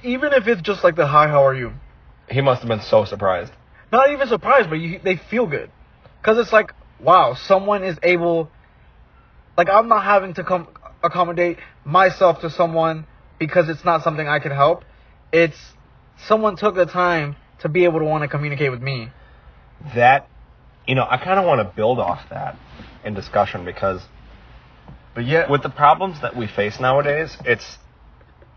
even if it's just like the hi, how are you? He must have been so surprised. Not even surprised, but you, they feel good. Cause it's like, wow, someone is able, like I'm not having to come accommodate myself to someone because it's not something I can help. It's someone took the time to be able to want to communicate with me. That you know I kind of want to build off that in discussion because But yeah, with the problems that we face nowadays, it's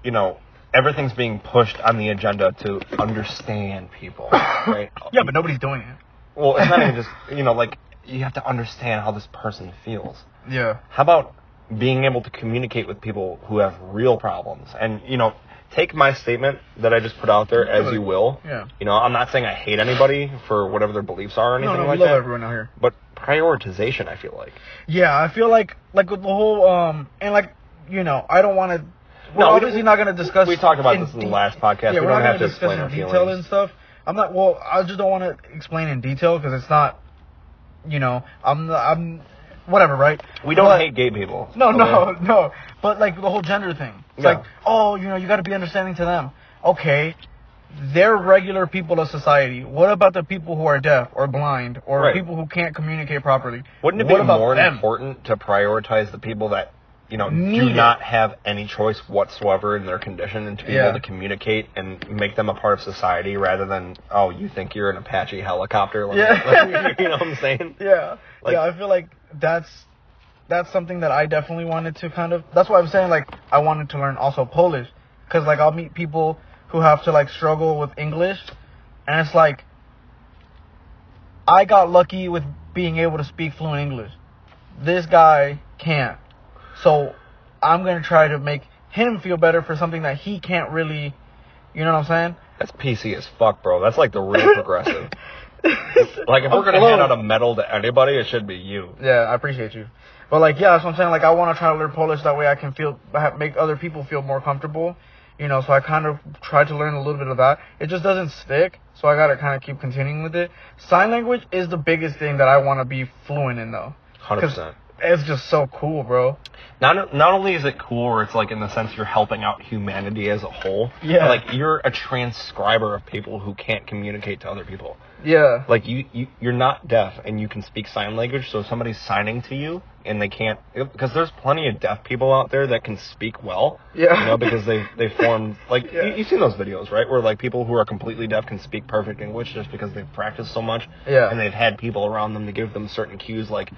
you know everything's being pushed on the agenda to understand people, right? Yeah, but nobody's doing it. Well, it's not even just you know like you have to understand how this person feels. Yeah. How about being able to communicate with people who have real problems? And you know, take my statement that I just put out there as you will. Yeah. You know, I'm not saying I hate anybody for whatever their beliefs are or anything no, we like love that. everyone out here. But prioritization, I feel like. Yeah, I feel like like with the whole um and like you know I don't want to. We're No, obviously don't- going to discuss. we talked about this in the last podcast. Yeah, We we're don't not have gonna discuss explain in detail feelings. and stuff. I'm not. Well, I just don't want to explain in detail because it's not. You know, I'm. I'm. Whatever, right? We don't But- hate gay people. No, no, okay? no. But like the whole gender thing. It's Yeah. like, oh, you know, you got to be understanding to them. Okay, they're regular people of society. What about the people who are deaf or blind or Right. people who can't communicate properly? Wouldn't it What be more them? important to prioritize the people that you know Need do it. not have any choice whatsoever in their condition and to be Yeah. able to communicate and make them a part of society rather than oh you think you're an Apache helicopter? Like, Yeah. you know what I'm saying? Yeah, Like- yeah. I feel like that's that's something that I definitely wanted to kind of. That's why I'm saying like I wanted to learn also Polish, because like I'll meet people who have to like struggle with English, and it's like I got lucky with being able to speak fluent English. This guy can't, so I'm gonna try to make him feel better for something that he can't really. You know what I'm saying? That's PC as fuck, bro. That's like the real progressive. like if we're gonna hand out a medal to anybody, it should be you. Yeah, I appreciate you. But like, yeah, that's what I'm saying. Like, I want to try to learn Polish that way I can feel, make other people feel more comfortable. You know, so I kind of tried to learn a little bit of that. It just doesn't stick, so I gotta kind of keep continuing with it. Sign language is the biggest thing that I want to be fluent in, though. Hundred percent. It's just so cool, bro. Not not only is it cool, where it's like in the sense you're helping out humanity as a whole. Yeah. Like you're a transcriber of people who can't communicate to other people. Yeah. Like you, you you're not deaf and you can speak sign language. So if somebody's signing to you and they can't, because there's plenty of deaf people out there that can speak well. Yeah. You know, because they they formed like Yeah. you, you've seen those videos, right? Where like people who are completely deaf can speak perfect English just because they've practiced so much. Yeah. And they've had people around them to give them certain cues, like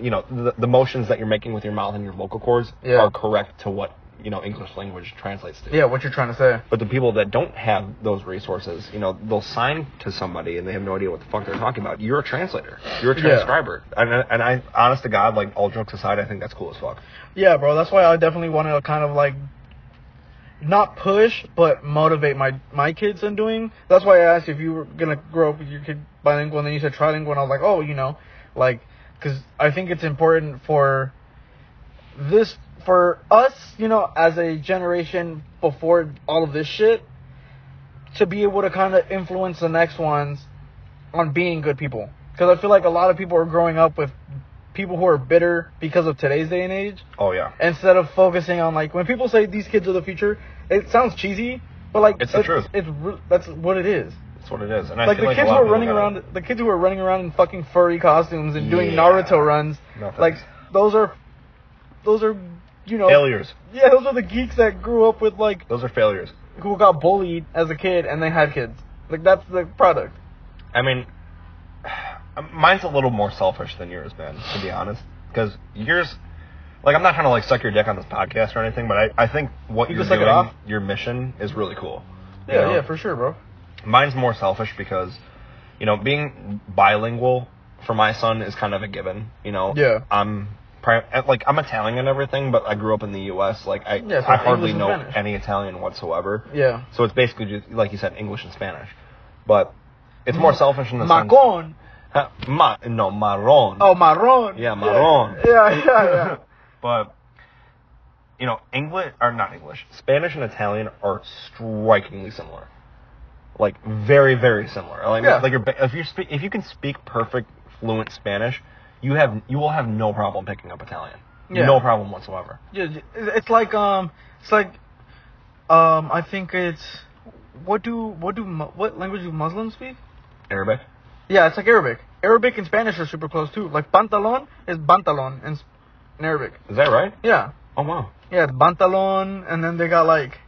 you know the, the motions that you're making with your mouth and your vocal cords Yeah. are correct to what you know English language translates to. Yeah, what you're trying to say. But the people that don't have those resources, you know, they'll sign to somebody and they have no idea what the fuck they're talking about. You're a translator. You're a Yeah. transcriber. And, and I, honest to God, like all jokes aside, I think that's cool as fuck. Yeah, bro. That's why I definitely want to kind of like not push, but motivate my my kids in doing. That's why I asked if you were gonna grow up with your kid bilingual, and then you said trilingual, and I was like, oh, you know, like, because I think it's important for this for us, you know, as a generation before all of this shit, to be able to kind of influence the next ones on being good people. Because I feel like a lot of people are growing up with people who are bitter because of today's day and age Oh yeah. instead of focusing on like when people say these kids are the future, it sounds cheesy, but like It's the truth. It's re- that's what it is. That's what it is. And I like the like kids who are running around, the kids who are running around in fucking furry costumes and doing Yeah. Naruto runs, like those are, those are, you know, failures. yeah, those are the geeks that grew up with like Those are failures. who got bullied as a kid and they had kids. Like that's the product. I mean, mine's a little more selfish than yours, man. To be honest, because yours, like, I'm not trying to like suck your dick on this podcast or anything, but I, I think what You you are it doing, off. your mission is really cool. You Yeah, know? yeah, for sure, bro. Mine's more selfish because, you know, being bilingual for my son is kind of a given. You know, Yeah. I'm pri- eh, like I'm Italian and everything, but I grew up in the U.S. Like I, Yeah, so I hardly know Spanish. any Italian whatsoever. Yeah. So it's basically just like you said, English and Spanish. But it's more mm. selfish in the sense. Macon. Huh, Ma, no, marron. Oh, marron. Yeah, marron. Yeah, yeah, yeah. But you know, English or not English, Spanish and Italian are strikingly similar. Like very, very similar. Like, Yeah. like if you speak, if you can speak perfect, fluent Spanish, you have you will have no problem picking up Italian. Yeah. No problem whatsoever. Yeah, it's like um, it's like um, I think it's what do what do what language do Muslims speak? Arabic. Yeah, it's like Arabic. Arabic and Spanish are super close too. Like pantalon is pantalon in, in Arabic. Is that right? Yeah, Oh wow. yeah, pantalon, and then they got like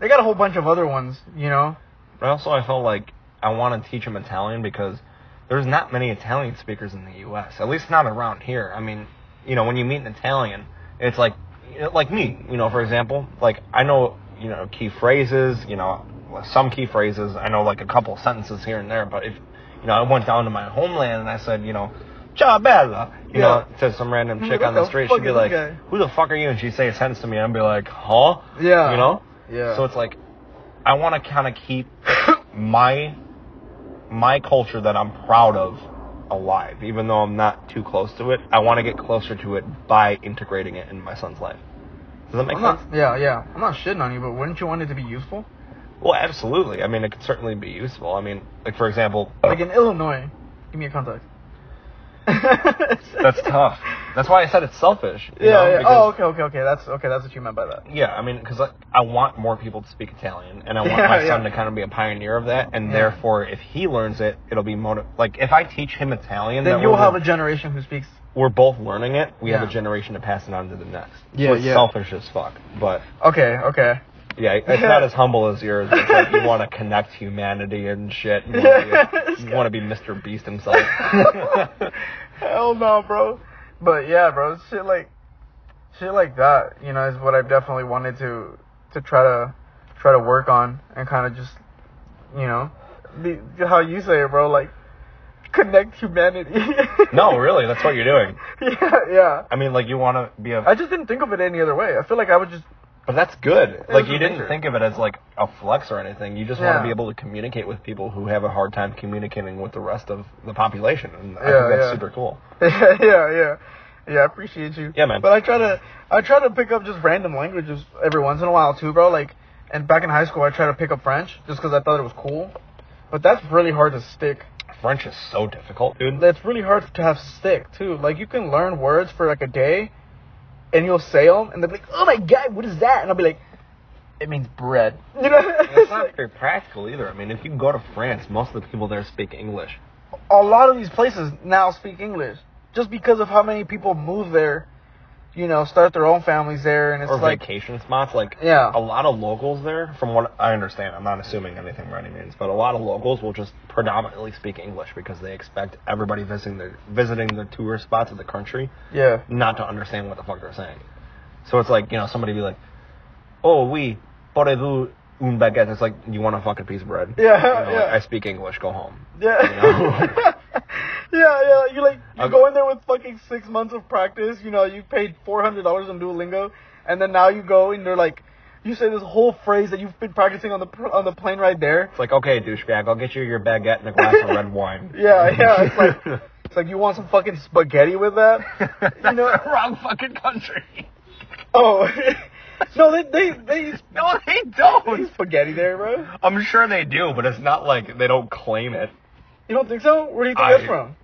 they got a whole bunch of other ones. You know? But also, I felt like I want to teach him Italian because there's not many Italian speakers in the U.S. At least not around here. I mean, you know, when you meet an Italian, it's like like me. You know, for example, like I know you know key phrases, you know some key phrases. I know like a couple sentences here and there, but if you know I went down to my homeland and I said, you know, ciao bella, you know, to some random chick mm-hmm. on the the street, she'd be like, guy? "Who the fuck are you?" And she'd say a sentence to me, and I'd be like, "Huh?" Yeah. You know? Yeah. So it's like I want to kind of keep my my culture that I'm proud of alive, even though I'm not too close to it. I want to get closer to it by integrating it in my son's life. Does that make I'm sense? not, yeah, yeah. I'm not shitting on you, but wouldn't you want it to be useful? Well, absolutely. I mean, it could certainly be useful. I mean, like for example, Like in Illinois, give me a context. That's tough. That's why I said it's selfish. you Yeah, know, yeah. because- Oh, okay, okay, okay. That's okay. That's what you meant by that. Yeah, I mean, because I, I want more people to speak Italian, and I want Yeah, my son yeah. to kind of be a pioneer of that, and Yeah. therefore, if he learns it, it'll be motiv- Like, if I teach him Italian, Then you'll have a generation who speaks. we're both learning it. We have a generation to pass it on to the next. Yeah, so it's yeah. selfish as fuck, but Okay, okay. Yeah, it's not as humble as yours. It's like you want to connect humanity and shit. You want to be, Mr. Beast himself. Hell no, bro. But yeah, bro, shit like, shit like that, you know, is what I've definitely wanted to to try to try to work on and kind of just, you know, be, how you say it, bro, like connect humanity. no, really, that's what you're doing. Yeah, yeah. I mean, like you want to be a I just didn't think of it any other way. I feel like I would just But that's good. Like you didn't think of it as like a flex or anything. You just want Yeah. to be able to communicate with people who have a hard time communicating with the rest of the population, and I Yeah, think that's yeah. super cool. yeah, yeah, yeah. Yeah, I appreciate you. Yeah, man. But I try to I try to pick up just random languages every once in a while too, bro. Like, and back in high school, I tried to pick up French just because I thought it was cool. But that's really hard to stick. French is so difficult, dude. It's really hard to have stick too. Like, you can learn words for like a day, and you'll say them, and they'll be like, "Oh my god, what is that?" And I'll be like, "It means bread." You know? It's not very practical either. I mean, if you go to France, most of the people there speak English. a lot of these places now speak English just because of how many people move there. You know, start their own families there, and it's or like, vacation spots. Like Yeah. a lot of locals there, from what I understand, I'm not assuming anything by any means, but a lot of locals will just predominantly speak English because they expect everybody visiting the visiting the tourist spots of the country yeah, not to understand what the fuck they're saying. So it's like, you know, somebody be like, oh, oui, pourrez-vous un baguette? It's like, you want a fucking piece of bread? Yeah, You know, yeah. like, I speak English, go home. yeah, You know? yeah, yeah. You like you Okay. go in there with fucking six months of practice. You know, you paid four hundred dollars on Duolingo, and then now you go and they're like, you say this whole phrase that you've been practicing on the on the plane right there. It's like, okay, douchebag, I'll get you your baguette and a glass of red wine. Yeah, yeah. It's like it's like you want some fucking spaghetti with that. You know? wrong fucking country. Oh, no, they they they No, they they don't. eat spaghetti there, bro. I'm sure they do, but it's not like they don't claim it. You don't think so? Where do you think I- that's from?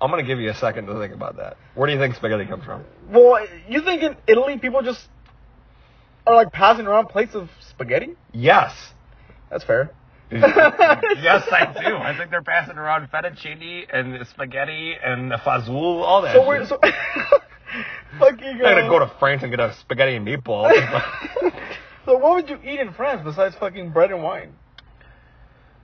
I'm gonna give you a second to think about that. Where do you think spaghetti comes from? Well, you think in Italy people just are like passing around plates of spaghetti? Yes. That's fair. yes, I do. I think they're passing around fettuccine and spaghetti and fazool, all that. So we're shit. so fucking. I'm gonna uh, go to France and get a spaghetti and meatball. so what would you eat in France besides fucking bread and wine?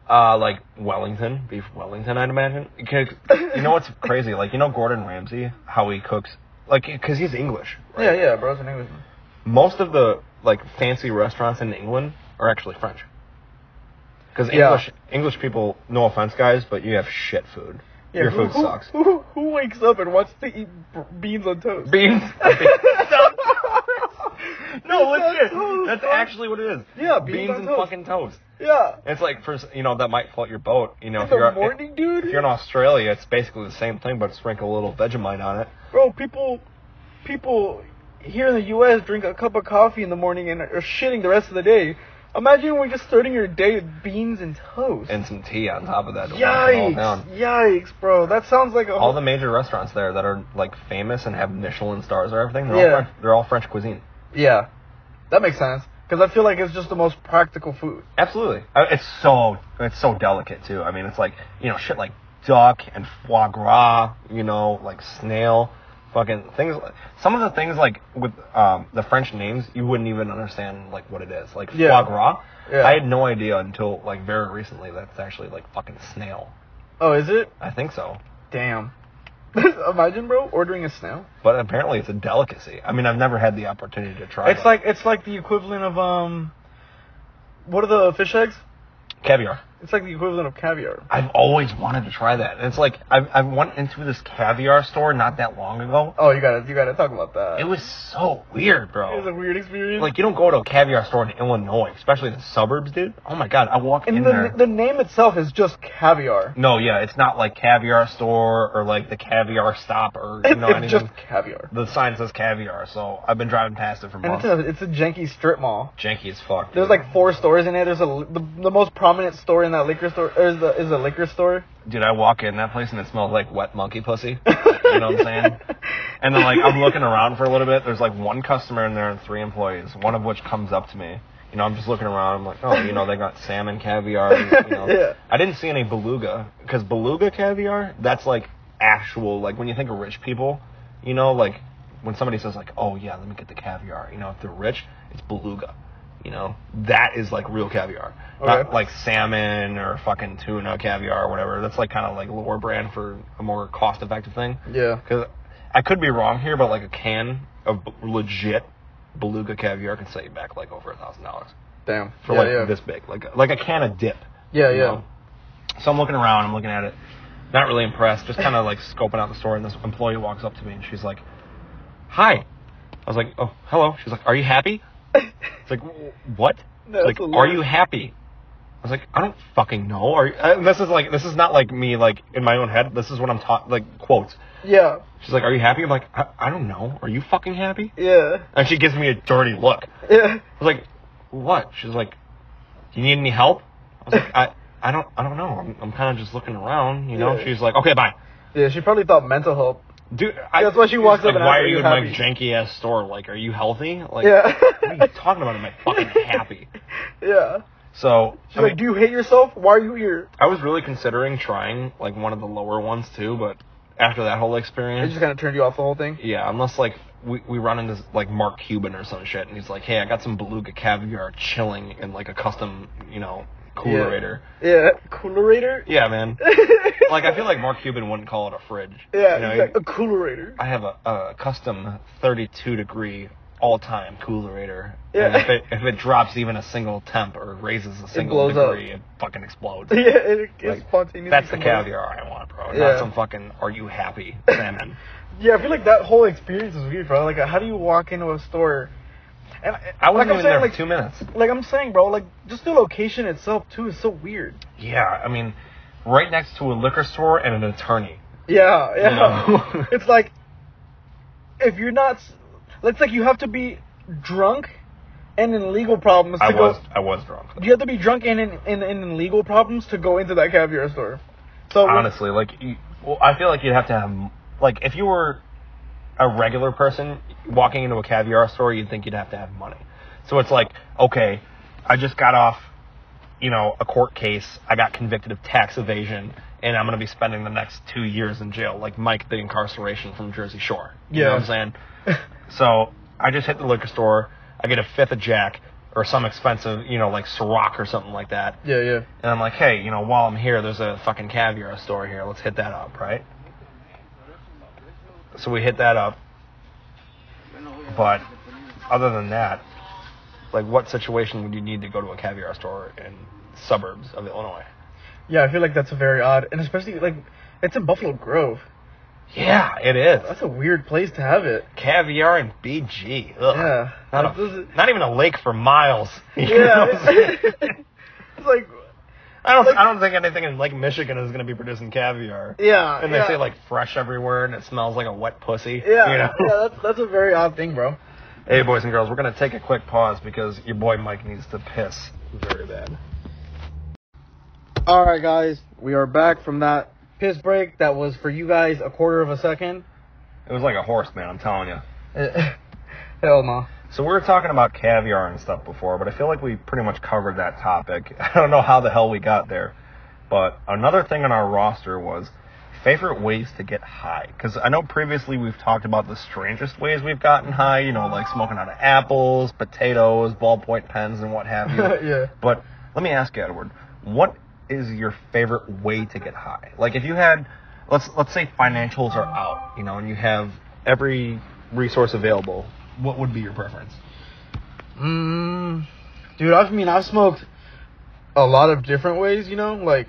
Uh, like Wellington, beef Wellington, I'd imagine. 'Cause You know what's crazy? Like you know Gordon Ramsay, how he cooks, like because he's English. right? Yeah, yeah, bro's an Englishman. Most of the like fancy restaurants in England are actually French. Because Yeah. English English people, no offense, guys, but you have shit food. Yeah, Your who, food sucks. Who, who wakes up and wants to eat beans on toast? Beans. no, legit. That's actually what it is. Yeah, beans beans on and toast. fucking toast. Yeah. It's like for you know that might float your boat. You know, In if you're morning, dude. if you're in Australia, it's basically the same thing, but sprinkle a little Vegemite on it. Bro, people, people here in the U.S. drink a cup of coffee in the morning and are shitting the rest of the day. Imagine we're just starting your day with beans and toast. and some tea on top of that. to wash it all Yikes! Yikes, bro. That sounds like a All the major restaurants there that are like famous and have Michelin stars or everything, they're Yeah. all French, they're all French cuisine. yeah. That makes sense because I feel like it's just the most practical food. Absolutely, Uh, it's so it's so delicate too. I mean, it's like you know shit like duck and foie gras, you know, like snail, fucking things. Some of the things like with um, the French names, you wouldn't even understand like what it is. Like Yeah. foie gras, Yeah. I had no idea until like very recently that's actually like fucking snail. Oh, is it? I think so. Damn. Imagine, bro, ordering a snail. But apparently it's a delicacy. I mean, I've never had the opportunity to try. It. It's like it's like the equivalent of um, what are the fish eggs? caviar. It's like the equivalent of caviar. I've always wanted to try that. It's like I've I went into this caviar store not that long ago. Oh, you gotta you gotta talk about that. It was so weird, bro. It was a weird experience. Like you don't go to a caviar store in Illinois, especially the suburbs, dude. Oh my god, I walk in and there. the the name itself is just caviar. No, yeah, it's not like caviar store or like the caviar stop or you know it's anything. just caviar. the sign says caviar, so I've been driving past it for And it's a it's a janky strip mall. Janky as fuck. There's like four stores in it. There's a the, the most prominent store in that liquor store is the is a liquor store. Dude, I walk in that place and it smells like wet monkey pussy. you know what I'm saying? And then like I'm looking around for a little bit. There's like one customer in there and three employees. One of which comes up to me. You know, I'm just looking around. I'm like, oh, you know, they got salmon caviar. You know, Yeah. I didn't see any beluga because beluga caviar. That's like actual. Like when you think of rich people, you know, like when somebody says like, oh yeah, let me get the caviar. You know, if they're rich, it's beluga. You know, that is like real caviar. Not like salmon or fucking tuna caviar or whatever. That's like kind of like lower brand for a more cost effective thing. Yeah. Because I could be wrong here, but like a can of legit beluga caviar can set you back like over a thousand dollars Damn. for yeah, like yeah. this big, like like a can of dip. Yeah, yeah. know? So I'm looking around, I'm looking at it, not really impressed, just kind of like scoping out the store. And this employee walks up to me and she's like, "Hi." I was like, "Oh, hello." She's like, "Are you happy?" It's like, "What?" That's like, "Are you happy?" I was like, "I don't fucking know." Are you, this is like, this is not like me like in my own head. This is what I'm taught, like quotes. Yeah. She's like, "Are you happy?" I'm like, I, "I don't know. Are you fucking happy?" Yeah. And she gives me a dirty look. Yeah. I was like, "What?" She's like, "Do you need any help?" I was like, "I, I don't, I don't know. I'm, I'm kind of just looking around, you know." Yeah. She's like, "Okay, bye." Yeah. She probably thought mental help. Dude, I, That's why she walks like, up and Why are "Are you you in my janky ass store? Like, are you healthy? Like, Yeah. what are you talking about? Am I fucking happy? Yeah. So, She's I, like, mean, do you hate yourself? Why are you here? I was really considering trying like one of the lower ones too, but after that whole experience, It just kind of turned you off the whole thing. Yeah, unless like we, we run into like Mark Cuban or some shit, and he's like, "Hey, I got some beluga caviar chilling in like a custom, you know, coolerator." Yeah. Coolerator. Yeah, man. like I feel like Mark Cuban wouldn't call it a fridge. Yeah. you know, like, a coolerator. I have a, a custom 32 degree all time coolerator. Yeah. And if it if it drops even a single temp or raises a single up. degree, it fucking explodes. Yeah. It, it's Like, spontaneous. That's the caviar I want, bro. Yeah. Not some fucking "Are you happy?" salmon. Yeah, I feel like that whole experience is weird, bro. Like, how do you walk into a store? And I wasn't like even saying, there like, for two minutes. Like I'm saying, bro, like just the location itself too is so weird. Yeah, I mean, right next to a liquor store and an attorney. Yeah, yeah. know? it's like if you're not, it's like you have to be drunk and in legal problems to I go. was I was drunk. You have to be drunk and in, in, in legal problems to go into that caviar store. So Honestly, like, you, well, I feel like you'd have to have, like, if you were a regular person walking into a caviar store, you'd think you'd have to have money. So it's like, okay, I just got off, you know, a court case. I got convicted of tax evasion, and I'm going to be spending the next two years in jail, like Mike the incarceration from Jersey Shore. You know Yeah. what I'm saying? So I just hit the liquor store. I get a fifth of Jack or some expensive, you know, like Ciroc or something like that. yeah, yeah. And I'm like, hey, you know, while I'm here, there's a fucking caviar store here. Let's hit that up, right? So we hit that up. But other than that, like, what situation would you need to go to a caviar store in suburbs of Illinois? Yeah, I feel like that's a very odd, and especially like it's in Buffalo Grove. Yeah, it is. That's a weird place to have it. Caviar and BG. Ugh. Yeah. Not, a- doesn't- even a lake for miles. You know Yeah. it's like I don't. Like- I don't think anything in Lake Michigan is going to be producing caviar. yeah, And they yeah. say like fresh everywhere, and it smells like a wet pussy. yeah, You know? yeah. That's that's a very odd thing, bro. Hey, boys and girls, we're gonna take a quick pause because your boy Mike needs to piss very bad. All right, guys, we are back from that piss break. That was for you guys a quarter of a second. It was like a horse, man. I'm telling you. Hell no. So we were talking about caviar and stuff before, but I feel like we pretty much covered that topic. I don't know how the hell we got there, but another thing on our roster was favorite ways to get high. Because I know previously we've talked about the strangest ways we've gotten high. You know, like smoking out of apples, potatoes, ballpoint pens, and what have you. yeah. But let me ask you, Edward, what is your favorite way to get high? Like, if you had let's let's say financials are out, you know, and you have every resource available. What would be your preference? Mm, dude, I mean, I've smoked a lot of different ways, you know, like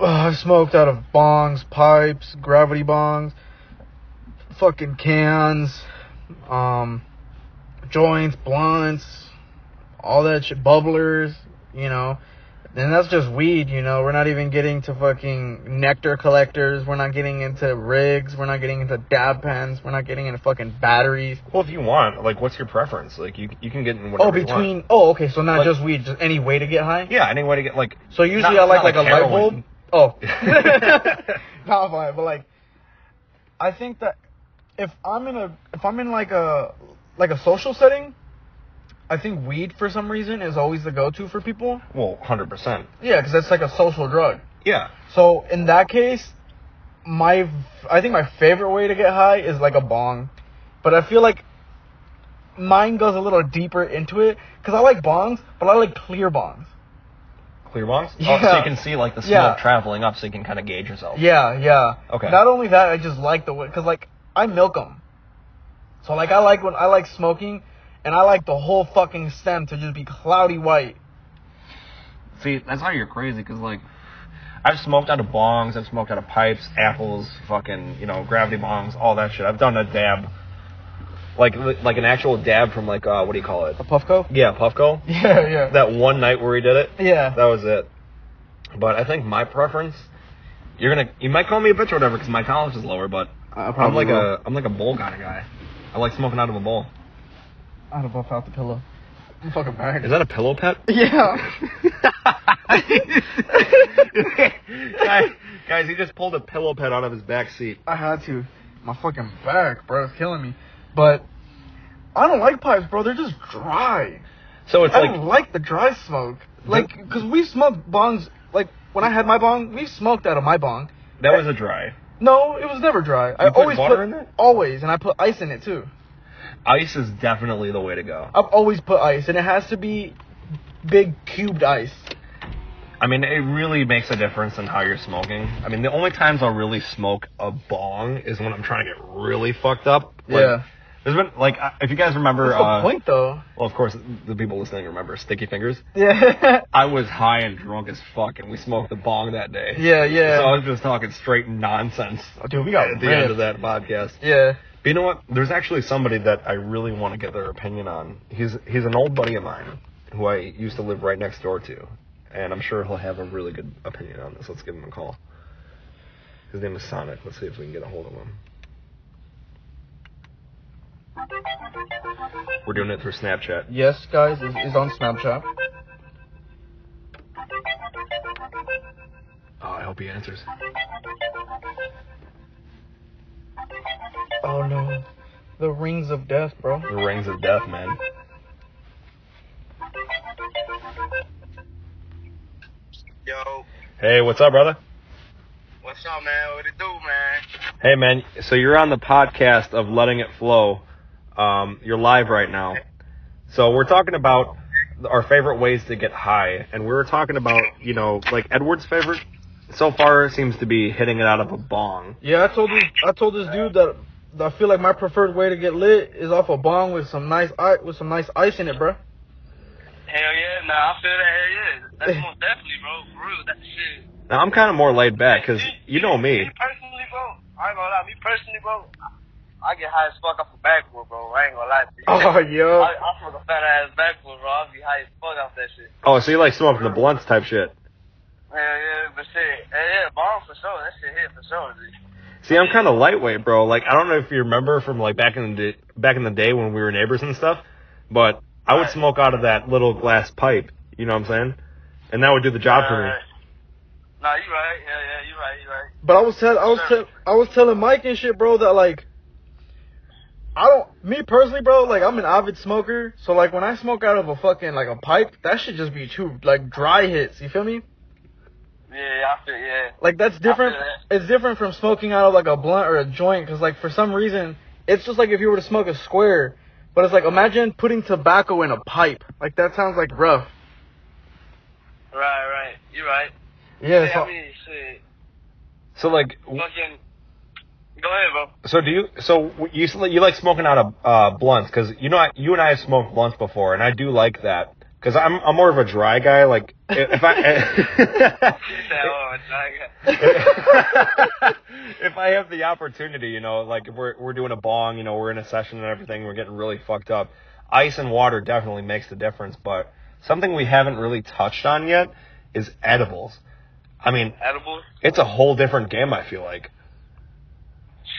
uh, I've smoked out of bongs, pipes, gravity bongs, fucking cans, um, joints, blunts, all that shit, bubblers, you know. And that's just weed, you know. We're not even getting to fucking nectar collectors. We're not getting into rigs. We're not getting into dab pens. We're not getting into fucking batteries. Well, if you want, like, what's your preference? Like, you you can get in whatever Oh, you want. between. Oh, okay. So not Like- just weed, just any way to get high. Yeah, any way to get like. So usually Not- I like like, like a light bulb. Oh, not fine, but like, I think that if I'm in a if I'm in like a like a social setting, I think weed for some reason is always the go-to for people. Well, hundred percent. Yeah, because that's like a social drug. Yeah. So in that case, my I think my favorite way to get high is like a bong, but I feel like mine goes a little deeper into it because I like bongs, but I like clear bongs. Clear bongs. Oh, so you can see like the smoke Yeah. traveling up, so you can kind of gauge yourself. Yeah, yeah. Okay. Not only that, I just like the way because like I milk them. So like I like when I like smoking, and I like the whole fucking stem to just be cloudy white. See, that's why you're crazy, because, like, I've smoked out of bongs, I've smoked out of pipes, apples, fucking, you know, gravity bongs, all that shit. I've done a dab. Like, like an actual dab from, like, uh, what do you call it? A Puffco. Yeah, Puffco. Yeah, yeah. That one night where he did it, yeah. that was it. But I think my preference, you're gonna, you might call me a bitch or whatever, because my tolerance is lower, but I I'm like a, I'm like a bowl kind of guy. I like smoking out of a bowl. Out of buff out the pillow. I'm fucking bad. Is that a pillow pet? Yeah. guys, guys, he just pulled a pillow pet out of his back seat. I had to. My fucking back, bro, it's killing me. But I don't like pipes, bro. They're just dry. So it's I like don't like the dry smoke. Like, cause we smoked bongs. Like when I had my bong, we smoked out of my bong. that was a dry. No, it was never dry. I put always water put in it? always, and I put ice in it too. Ice is definitely the way to go. I've always put ice, and it has to be big cubed ice. I mean, it really makes a difference in how you're smoking. I mean, the only times I'll really smoke a bong is when I'm trying to get really fucked up. Like, yeah. There's been like, if you guys remember, What's the uh, point though? well, of course, the people listening remember Sticky Fingers. Yeah. I was high and drunk as fuck, and we smoked the bong that day. yeah, yeah. So I was just talking straight nonsense Oh, dude, we got at the end of that podcast. Yeah. You know what? There's actually somebody that I really want to get their opinion on. He's he's an old buddy of mine who I used to live right next door to, and I'm sure he'll have a really good opinion on this. Let's give him a call. His name is Sonick. Let's see if we can get a hold of him. We're doing it through Snapchat. Yes, guys, is, is on Snapchat. Oh, I hope he answers. Oh no, the rings of death, bro. The rings of death, man. Yo, Hey, what's up, brother? what's up, man? What it do, man? Hey, man. So you're on the podcast of Letting It Flow. Um, you're live right now. So we're talking about our favorite ways to get high, and we were talking about, you know, like Edward's favorite so far seems to be hitting it out of a bong. Yeah, I told this I told this dude that I feel like my preferred way to get lit is off a bong with some nice ice with some nice ice in it, bro. Hell yeah, nah, I feel that. Hell yeah, that's most definitely, bro. For real, that's the shit. Now I'm kind of more laid back because you know me. Me. Personally, bro. I ain't gonna lie. Me personally, bro. I get high as fuck off a backwood, bro. I ain't gonna lie to you. Oh, yo. I, I smoke a fat ass backwood, bro. I be high as fuck off that shit. Oh, so you like smoking the blunts type shit? Hell yeah, but shit, hell yeah, bomb for sure. That shit hit for sure, dude. See, I'm kind of lightweight, bro. Like I don't know if you remember from like back in the day, back in the day when we were neighbors and stuff, but I would Right. smoke out of that little glass pipe. You know what I'm saying? And that would do the job for me. Alright. Nah, you right. Yeah, yeah, you right. You right. But I was tell I was tell I was telling Mike and shit, bro, that like I don't me personally, bro, like I'm an avid smoker, so like when I smoke out of a fucking like a pipe, that should just be too like dry hits, you feel me? Yeah, I feel yeah. Like that's different. feel It's different from smoking out of like a blunt or a joint, cause like for some reason, it's just like if you were to smoke a square. But it's like imagine putting tobacco in a pipe. Like that sounds like rough. Right, right. You're right. Yeah. Yeah, so- I mean, shit. So like, Fucking. Go ahead, bro. so do you? So you you like smoking out of uh, blunts? Because you know I, you and I have smoked blunts before, and I do like that. Because I'm I'm more of a dry guy. Like if I. He said, "Oh, nigga." if I have the opportunity, you know, like if we're we're doing a bong, you know, we're in a session and everything, we're getting really fucked up. Ice and water definitely makes the difference, but something we haven't really touched on yet is edibles. I mean, Edibles. it's a whole different game. I feel like.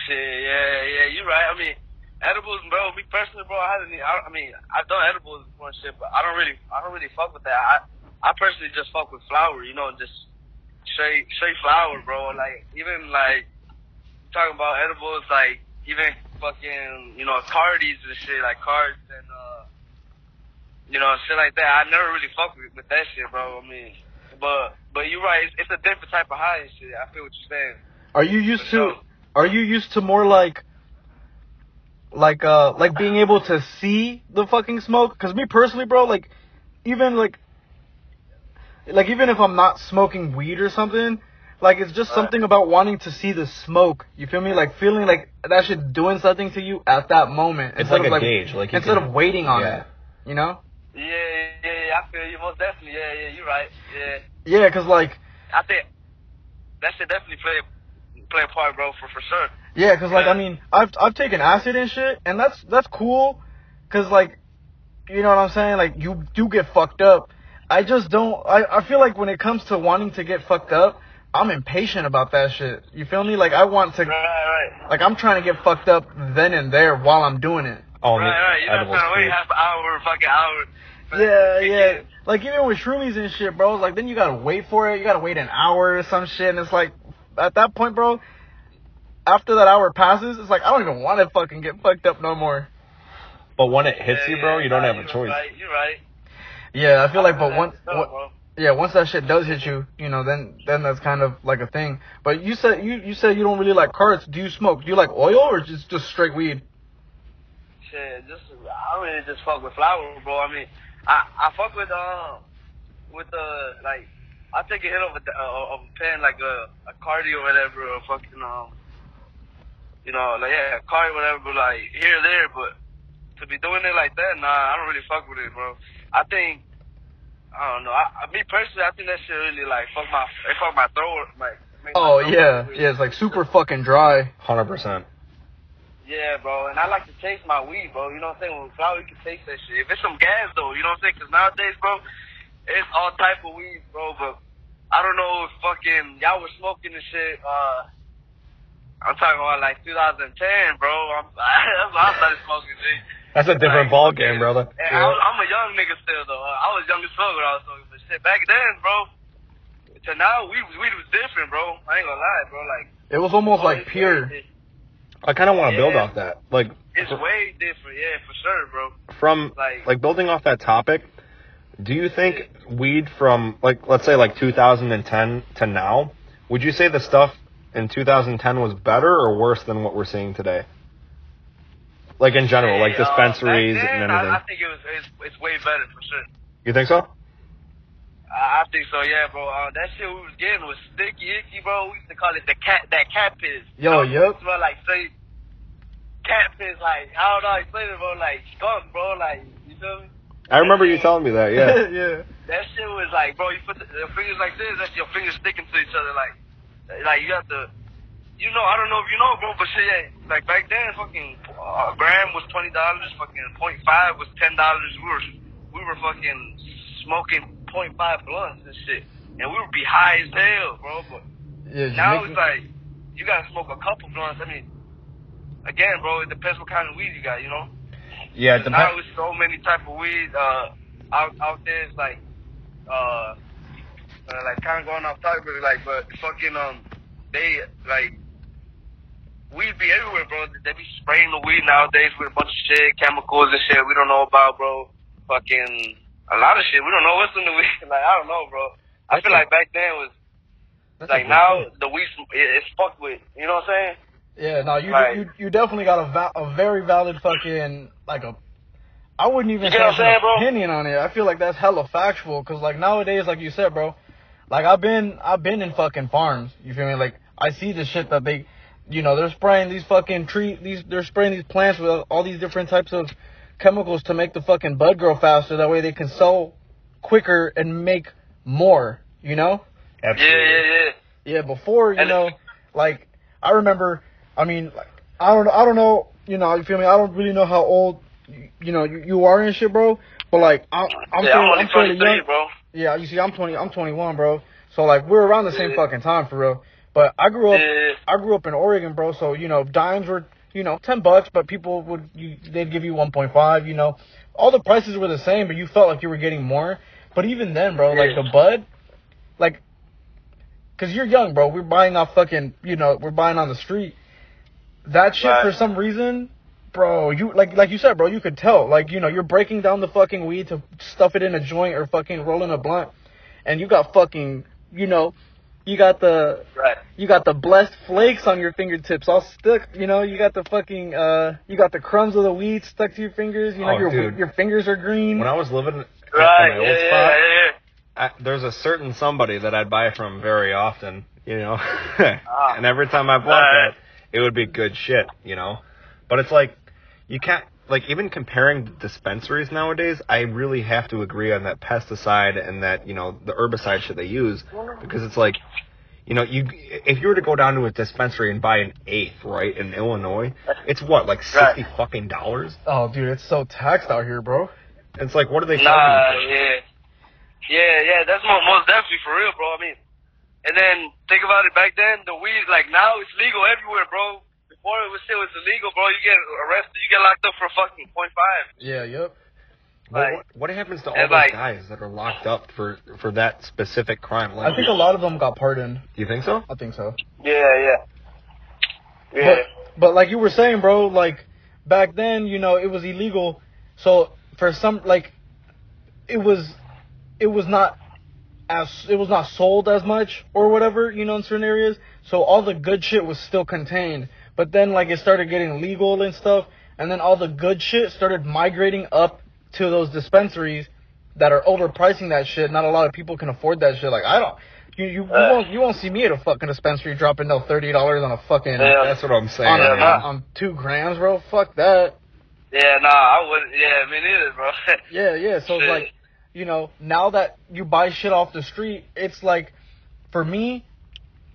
Shit, yeah, yeah, you're right. I mean, edibles, bro. Me personally, bro, I haven't. I, I mean, I've done edibles before and shit, but I don't really, I don't really fuck with that. I, I personally just fuck with flour, you know, just straight, straight flour, bro. Like even like talking about edibles, like even fucking, you know, cardies and shit, like cards and uh, you know, shit like that. I never really fuck with, with that shit, bro. I mean, but but you're right. It's, it's a different type of high and shit. I feel what you're saying. Are you used For to? Are you used to more like? Like uh, like being able to see the fucking smoke. Cause me personally, bro, like, even like, like even if I'm not smoking weed or something, like it's just something about wanting to see the smoke. You feel me? Like feeling like that shit doing something to you at that moment. It's instead like of, a gauge, like instead can- of waiting on yeah. it. You know? Yeah, yeah, yeah, I feel you most definitely. Yeah, yeah, you're right. Yeah, Yeah, cause like I think that should definitely play play a part, bro, for for sure. Yeah, cause like I mean, I've I've taken acid and shit, and that's that's cool, cause like, you know what I'm saying? Like you do get fucked up. I just don't. I I feel like when it comes to wanting to get fucked up, I'm impatient about that shit. You feel me? Like I want to, Right, right, like I'm trying to get fucked up then and there while I'm doing it. Oh, right, right. You're not edibles trying to wait half hour, fucking hour. Yeah, yeah. Like even with shroomies and shit, bro. Like then you gotta wait for it. You gotta wait an hour or some shit, and it's like at that point, bro. After that hour passes, it's like I don't even want to fucking get fucked up no more. But when it hits Yeah, you, bro, yeah, you don't nah, have a choice. Right, you're right. Yeah, I feel like, but once, what, yeah, once that shit does hit you, you know, then then that's kind of like a thing. But you said you you said you don't really like cards. Do you smoke? Do you like oil or just just straight weed? Shit, just I really just fuck with flour, bro. I mean, I I fuck with um with the like I take a hit of a uh, of a pen like a a cardi or whatever or fucking um you know like yeah a cardi or whatever but like here or there but to be doing it like that nah I don't really fuck with it bro. I think I don't know. I, I me personally I think that shit really like fuck my it fuck my throat like. make my Oh throat yeah, weird. yeah. It's like super fucking dry. Hundred percent. Yeah, bro, and I like to taste my weed, bro. You know what I'm saying? With flour, you can taste that shit. If it's some gas, though, you know what I'm saying? Because nowadays, bro, it's all type of weed, bro. But I don't know if fucking y'all were smoking and shit. Uh, I'm talking about like 2010, bro. I'm, I started smoking shit. That's a different Like, ball game, brother. And I I'm a young nigga still, though. I was young as fuck when I was smoking, but shit, back then, bro. To now, weed was, was different, bro. I ain't gonna lie, bro. Like, It was almost like pure. I kind of want to build off that. Like It's way different, yeah, for sure, bro. from Like- like building off that topic. Do you think weed from like let's say like 2010 to now, would you say the stuff in 2010 was better or worse than what we're seeing today? Like in general, like uh, dispensaries then, and everything. I, I think it was it's, it's way better for sure. you think so? I, I think so, yeah, bro. Uh, that shit we was getting was sticky, icky, bro. We used to call it the cat, that cat piss. Yo, You know, it Smell like straight cat piss, like I don't know how to explain it, bro. Like skunk, bro. Like you feel me? I remember you telling me that. Yeah. yeah. That shit was like, bro. You put the, the fingers like this, that's your fingers sticking to each other, like, like you have to. You know, I don't know if you know, bro, but shit, yeah, like back then, fucking uh, gram was twenty dollars, fucking point five was ten dollars. We were we were fucking smoking point five blunts and shit, and we would be high as hell, bro. But Yeah. now it's me- like you gotta smoke a couple blunts. I mean, again, bro, it depends what kind of weed you got, you know. Yeah. it Now it's so many type of weed uh, out out there. It's like, uh, uh like kind of going off topic, but like, but fucking um, they like weed be everywhere, bro. They be spraying the weed nowadays with a bunch of shit, chemicals and shit we don't know about, bro. Fucking a lot of shit we don't know what's in the weed. Like I don't know, bro. I feel like back then was That's like now point. the weed it, it's fucked with. You know what I'm saying? Yeah, no, you Like- you you definitely got a va- a very valid fucking like a. I wouldn't even You say get what it's I'm an saying, bro? opinion on it. I feel like that's hella factual because like nowadays, like you said, bro, like I've been I've been in fucking farms. You feel me? Like I see the shit that they, you know, they're spraying these fucking tree, these they're spraying these plants with all these different types of chemicals to make the fucking bud grow faster. That way they can sell quicker and make more. You know? Absolutely. yeah, yeah. Yeah, Yeah, before you And- know, like I remember. I mean, like I don't, I don't know. You know, you feel me? I don't really know how old, you, you know, you, you are and shit, bro. But like, I'm, I'm, yeah, fairly, I'm only I'm fairly young. bro. Yeah, you see, I'm 20, I'm 21, bro. So like, we're around the same Yeah. fucking time for real. But I grew up, Yeah. I grew up in Oregon, bro. So you know, dimes were, you know, ten bucks, but people would, you, they'd give you 1.5. You know, all the prices were the same, but you felt like you were getting more. But even then, bro, like the bud, like, cause you're young, bro. We're buying off fucking, you know, we're buying on the street. That shit Right. for some reason, bro. You like, like you said, bro. You could tell, like, you know, you're breaking down the fucking weed to stuff it in a joint or fucking rolling a blunt, and you got fucking, you know, you got the Right. you got the blessed flakes on your fingertips all stuck. You know, you got the fucking uh, you got the crumbs of the weed stuck to your fingers. You know, Oh, your dude. your fingers are green. When I was living at Right. my Yeah, old yeah, spot, yeah, I, there's a certain somebody that I'd buy from very often, you know. Ah. and every time I bought Right. that, it would be good shit, you know. But it's like you can't like even comparing dispensaries nowadays. I really have to agree on that pesticide and that you know the herbicide shit they use because it's like. You know, you if you were to go down to a dispensary and buy an eighth, right, in Illinois, it's what like Right. sixty fucking dollars. oh, dude, it's so taxed out here, bro. It's like, what are they yeah. Nah, charging you for? yeah. Yeah, yeah, that's mo- most definitely for real, bro. I mean, and then think about it back then, the weed, like now it's legal everywhere, bro. Before it was still it's illegal, bro. You get arrested, you get locked up for fucking point five. Yeah, yep. Like- what, what happens to all and those like- guys that are locked up for for that specific crime? Like, I think a lot of them got pardoned. Do you think so? I think so. Yeah, yeah. Yeah. But but like you were saying, bro, like back then, you know, it was illegal. So for some like it was it was not as it was not sold as much or whatever, you know, in certain areas. So all the good shit was still contained. But then like it started getting legal and stuff, and then all the good shit started migrating up to those dispensaries that are overpricing that shit. Not a lot of people can afford that shit. Like I don't you you, you Uh. won't you won't see me at a fucking dispensary dropping no thirty dollars on a fucking Yeah. That's what I'm saying. on, Yeah, nah. on two grams, bro. Fuck that. Yeah, nah, I wouldn't. Yeah, me neither, bro. Yeah, yeah. So it's like, you know, now that you buy shit off the street, it's like, for me,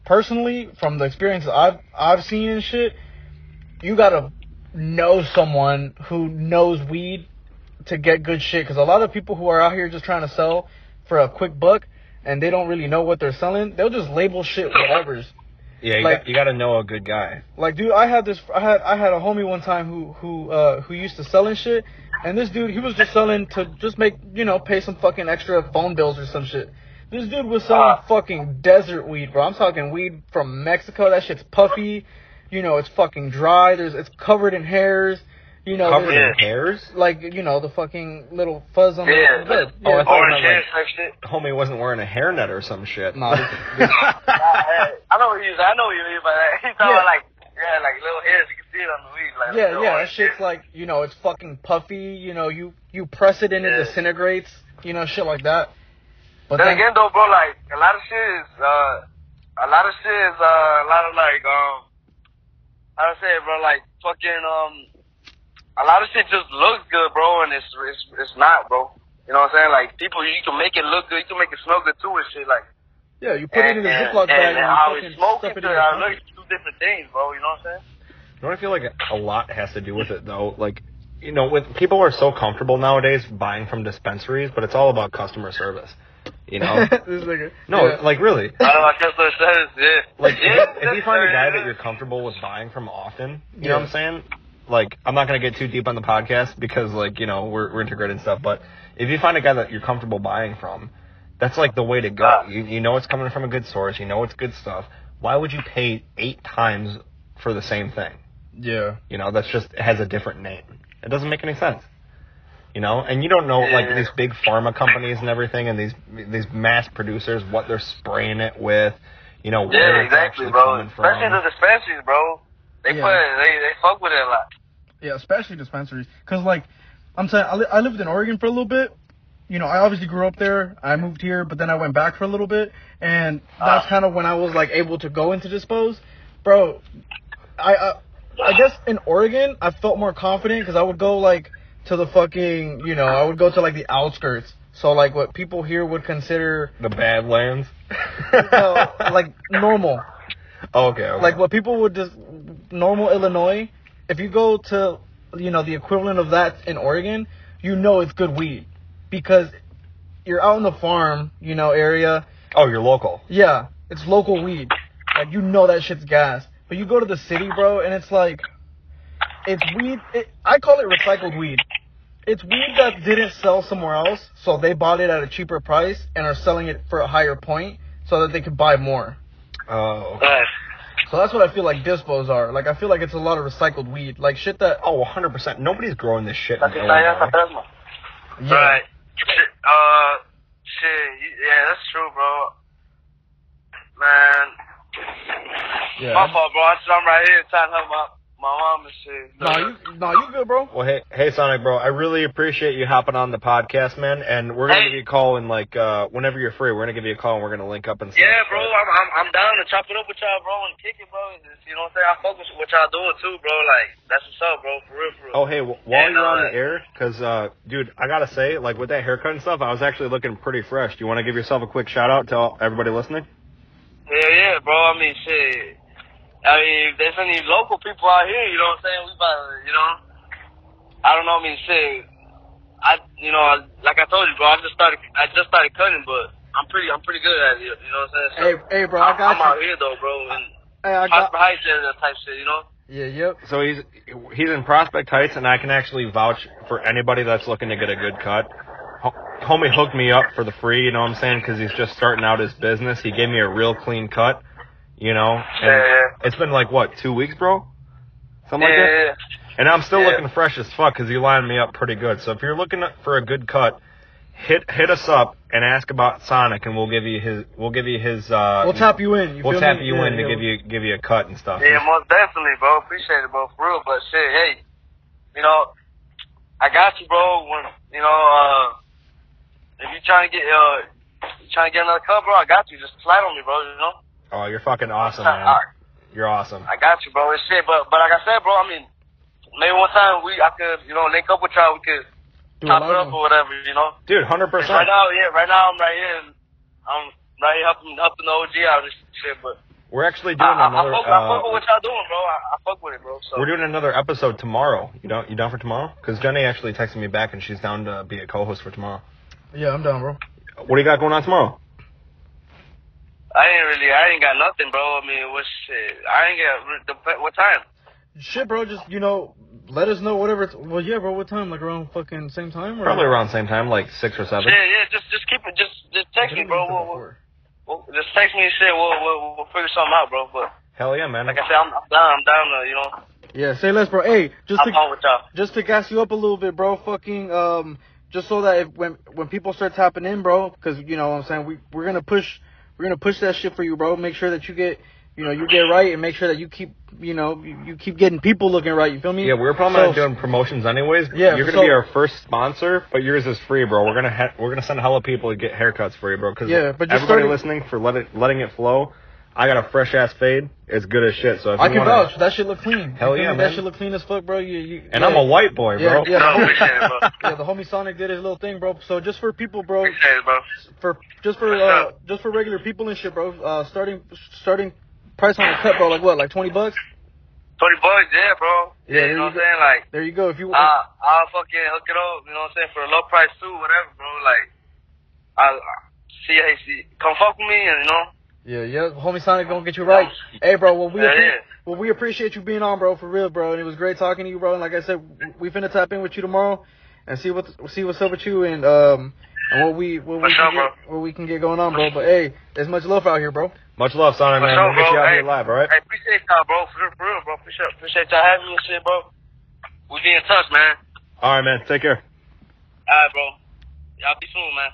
personally, from the experiences I've I've seen and shit, you gotta know someone who knows weed to get good shit. Because a lot of people who are out here just trying to sell for a quick buck and they don't really know what they're selling, they'll just label shit whatever's. Yeah, you, Like- got, you got to know a good guy. Like, dude, I had this. I had I had a homie one time who who uh who used to selling shit, and this dude he was just selling to just make you know pay some fucking extra phone bills or some shit. This dude was selling Ah. fucking desert weed, bro. I'm talking weed from Mexico. That shit's puffy. You know, it's fucking dry. There's it's covered in hairs. You know, Covered in hairs? like you know the fucking little fuzz on the, Yeah. on the bed. Oh, I Yeah. thought- Orange like- hair type shit. Homie wasn't wearing a hairnet or some shit. Nah, this- this- I, I know what you. I know what you mean by that. He's talking Yeah. like, yeah, like little hairs. You can see it on the weed. Like Yeah, little yeah, that shit's hairs. like you know, it's fucking puffy. You know, you you press it and it disintegrates. You know, shit like that. But Then then, again, though, bro, like a lot of shit is, uh, a lot of shit is, uh, a lot of like, um, how to say it, bro, like fucking, um, a lot of shit just looks good, bro, and it's it's it's not, bro. You know what I'm saying? Like people, you can make it look good, you can make it smell good too, and shit. Like yeah, you put it in a Ziploc bag and, and, and how you it's fucking smoking stuff it in how your it looks, two different things, bro. You know what I'm saying? You know what I feel like a lot has to do with it though? Like, you know, with people are so comfortable nowadays buying from dispensaries, but it's all about customer service. You know? this nigga. No, Yeah. like really. I don't know, I guess what says, yeah. Like yeah, if, if you find a guy yeah. that you're comfortable with buying from often, you Yeah. know what I'm saying? Like I'm not gonna get too deep on the podcast because like, you know, we're we're integrating stuff, but if you find a guy that you're comfortable buying from, that's like the way to go. Ah. You you know it's coming from a good source, you know it's good stuff. Why would you pay eight times for the same thing? yeah. You know, that's just it has a different name. It doesn't make any sense. You know, and you don't know like these big pharma companies and everything, and these these mass producers what they're spraying it with. You know, Yeah, it's exactly, bro. Especially from. the dispensaries, bro. They Yeah. put they they fuck with it a lot. Yeah, especially dispensaries. Cause like, I'm saying, I, li- I lived in Oregon for a little bit, you know, I obviously grew up there. I moved here, but then I went back for a little bit, and that's Ah. kind of when I was like able to go into dispose, bro. I uh, I guess in Oregon I felt more confident because I would go like to the fucking, you know, I would go to like the outskirts. So like what people here would consider The Badlands. no, like normal. Oh, okay, okay. like what people would just normal Illinois. If you go to you know the equivalent of that in Oregon, you know it's good weed because you're out in the farm, you know area. Oh, you're local. Yeah, it's local weed. Like you know that shit's gas. But you go to the city, bro, and it's like it's weed. It, I call it recycled weed. It's weed that didn't sell somewhere else, so they bought it at a cheaper price and are selling it for a higher point so that they could buy more. Oh. Right. So that's what I feel like dispos are. Like I feel like it's a lot of recycled weed, like shit that. Oh, 100%. Nobody's growing this shit in That's está allá Illinois. Yeah. Right. Shit, uh, shit. Yeah, that's true, bro. Man, Yeah. my fault, bro. I just, I'm right here trying to help my my mom and shit. Nah, you, nah, you good, bro. Well, hey, hey, Sonick, bro. I really appreciate you hopping on the podcast, man. And we're gonna Hey. give you a call in like uh whenever you're free. We're gonna give you a call and we're gonna link up and stuff. Yeah, bro. I'm, I'm I'm down to chop it up with y'all, bro, and kick it, bro. And just, you know what I'm saying? I fuck with what y'all doing too, bro. Like that's what's up, bro. For real, for real. Oh, hey, w- while And, you're on uh, the air, cause uh, dude, I gotta say, like with that haircut and stuff, I was actually looking pretty fresh. Do you want to give yourself a quick shout out to all- everybody listening? Yeah, yeah, bro. I mean, shit. I mean, if there's any local people out here, you know what I'm saying? We about to, you know. I don't know. I mean, shit. I, you know, like I told you, bro. I just started. I just started cutting, but I'm pretty. I'm pretty good at it. You know what I'm saying? Hey, hey, bro, I I'm, got I'm out here though, bro. And Hey, I got. Prospect Heights area type shit, you know. Yeah, yep. So he's he's in Prospect Heights, and I can actually vouch for anybody that's looking to get a good cut. Homie hooked me up for the free, you know what I'm saying? Because he's just starting out his business. He gave me a real clean cut, you know. And Yeah, yeah. It's been like what two weeks, bro? Something like that. Yeah, yeah. And I'm still Yeah. looking fresh as fuck because you lined me up pretty good. So if you're looking for a good cut, hit hit us up and ask about Sonick, and we'll give you his we'll give you his uh We'll tap you in. You we'll feel tap me? you Yeah, in to yeah. give you give you a cut and stuff. Yeah, most definitely, bro. Appreciate it, bro, for real. But shit, hey, you know, I got you, bro. When you know, uh, if you trying to get uh, you trying to get another cut, bro, I got you. Just slide on me, bro. You know, Oh, you're fucking awesome, I, man. You're awesome. I got you, bro. It's shit, but but like I said, bro, I mean, maybe one time we I could you know link up with y'all. We could Do a top it up or whatever, you know. Dude, hundred 'Cause percent. Right now, yeah, right now I'm right here. And I'm right here helping helping the OG out and shit, but. We're actually I, doing I, I, another. fuck, I fuck with Uh, what y'all doing, bro. I, I fuck with it, bro. So. we're doing another episode tomorrow. You don't you down for tomorrow? Because Jenny actually texted me back and she's down to be a co-host for tomorrow. Yeah, I'm down, bro. What do you got going on tomorrow? I ain't really, I ain't got nothing, bro. I mean, what shit? I ain't got the what time? Shit, bro. Just you know, let us know whatever. It's, well, yeah, bro. What time? Like around fucking same time? Or? Probably around same time, like six or seven. Yeah, yeah. Just, just keep it. Just, just text me, bro. We'll, we'll, we'll, just text me and shit. We'll, we'll, we'll figure something out, bro. But Hell yeah, man. like I said, I'm, I'm down. I'm down to, you know, Yeah, say less, bro. Hey, just I'm to on y'all. just to gas you up a little bit, bro. Fucking um, just so that if, when when people start tapping in, bro, because you know what I'm saying we we're gonna push we're gonna push that shit for you, bro. Make sure that you get you know you get right and make sure that you keep you know you, you keep getting people looking right. You feel me? Yeah, we are probably So- not doing promotions anyways. Yeah, you're gonna so- be our first sponsor, but yours is free, bro. We're gonna ha- we're gonna send hella people to get haircuts for you, bro. Because Yeah, but just everybody starting- listening for let it, letting it flow. I got a fresh ass fade. It's good as shit. So if I you can wanna, vouch. That shit look clean. Hell You feel yeah, me? man. That shit look clean as fuck, bro. You, you, and yeah. I'm a white boy, bro. yeah. No, appreciate it, bro. Yeah, the homie Sonick did his little thing, bro. So just for people, bro, Appreciate it, bro. for just for uh, just for regular people and shit, bro. Uh, starting starting price on a cut, bro. Like what? Like twenty bucks? Twenty bucks, yeah, bro. Yeah, Yeah, there you know what I'm saying? Like, There you go. If you I, I'll fucking hook it up. You know what I'm saying? For a low price too, whatever, bro. Like, I'll see, hey, see, come fuck with me, and you know. Yeah, yeah. Homie Sonick gonna get you right. Hey, bro. Well, we appre- well we appreciate you being on, bro, for real, bro. And it was great talking to you, bro. And like I said, we finna tap in with you tomorrow and see what see what's up with you and um and what we what we For sure, can get, what we can get going on, bro. But hey, there's much love out here, bro. Much love, Sonick, For man. sure, we'll get you out Hey, here live, all right? Hey, appreciate y'all, bro. For real, for real, bro. Appreciate, appreciate y'all having me and shit, bro. We'll be in touch, man. All right, man. Take care. All right, bro. Y'all be soon, man.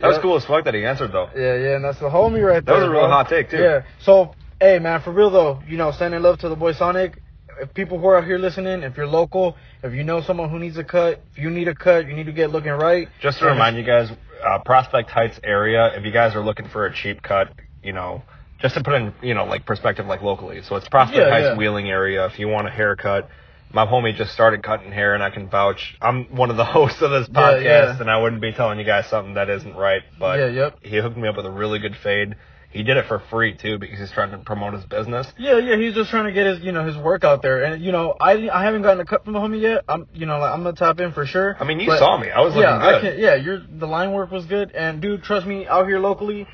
That was cool as fuck that he answered though. Yeah, yeah, and that's the homie right there. That was a real bro. hot take too. Yeah. So, hey, man, for real though, you know, sending love to the boy Sonick. if people who are out here listening, if you're local, if you know someone who needs a cut, if you need a cut, you need to get looking right. Just to remind you guys, uh, Prospect Heights area, if you guys are looking for a cheap cut, you know, just to put in, you know, like perspective, like locally. So it's Prospect Yeah, Heights yeah. Wheeling area. If you want a haircut, my homie just started cutting hair, and I can vouch. I'm one of the hosts of this podcast, yeah. and I wouldn't be telling you guys something that isn't right. But Yeah, yep. he hooked me up with a really good fade. He did it for free too because he's trying to promote his business. Yeah, yeah, he's just trying to get his, you know, his work out there, and you know, I, I haven't gotten a cut from the homie yet. I'm, you know, like, I'm gonna tap in for sure. I mean, you But- saw me. I was yeah, looking good. I can, yeah, your the line work was good, and dude, trust me, out here locally,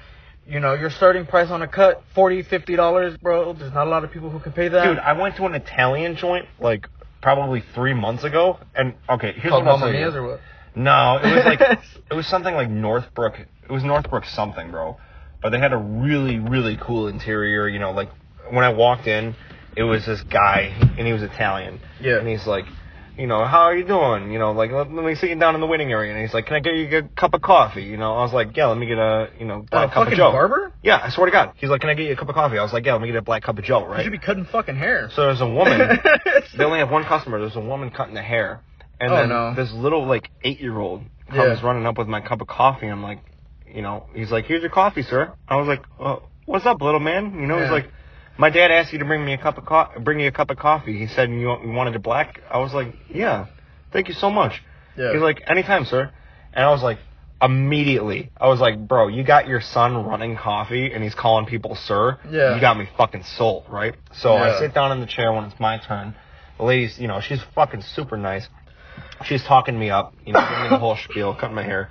you know, your starting price on a cut, forty, fifty dollars, bro. There's not a lot of people who can pay that. Dude, I went to an Italian joint like probably three months ago, and okay, here's called what Mamma. Mia's or what? No, it was like it was something like Northbrook. It was Northbrook something, bro. But they had a really really cool interior. You know, like when I walked in, it was this guy, and he was Italian. Yeah. And he's like, you know, how are you doing? You know, like let, let me sit you down in the waiting area. And he's like, can I get you a cup of coffee? You know, I was like, yeah, let me get a you know Oh, black cup of fucking Joe. barber? Yeah, I swear to God. He's like, can I get you a cup of coffee? I was like, yeah, let me get a black cup of Joe, right? You should be cutting fucking hair. So there's a woman. they only have one customer. There's a woman cutting the hair, and Oh, then no. this little like eight year old comes Yeah. running up with my cup of coffee. And I'm like, you know, he's like, "Here's your coffee, sir." I was like, uh, "What's up, little man?" You know, he's like, "My dad asked you to bring me a cup of co- bring you a cup of coffee." He said you, wanted it black. I was like, "Yeah, thank you so much." Yeah. He's like, "Anytime, sir." And I was like. Immediately, I was like, "Bro, you got your son running coffee, and he's calling people sir. Yeah. You got me fucking sold, right?" So I sit down in the chair when it's my turn. The lady's, you know, she's fucking super nice. She's talking me up, you know, giving me the whole spiel, cutting my hair,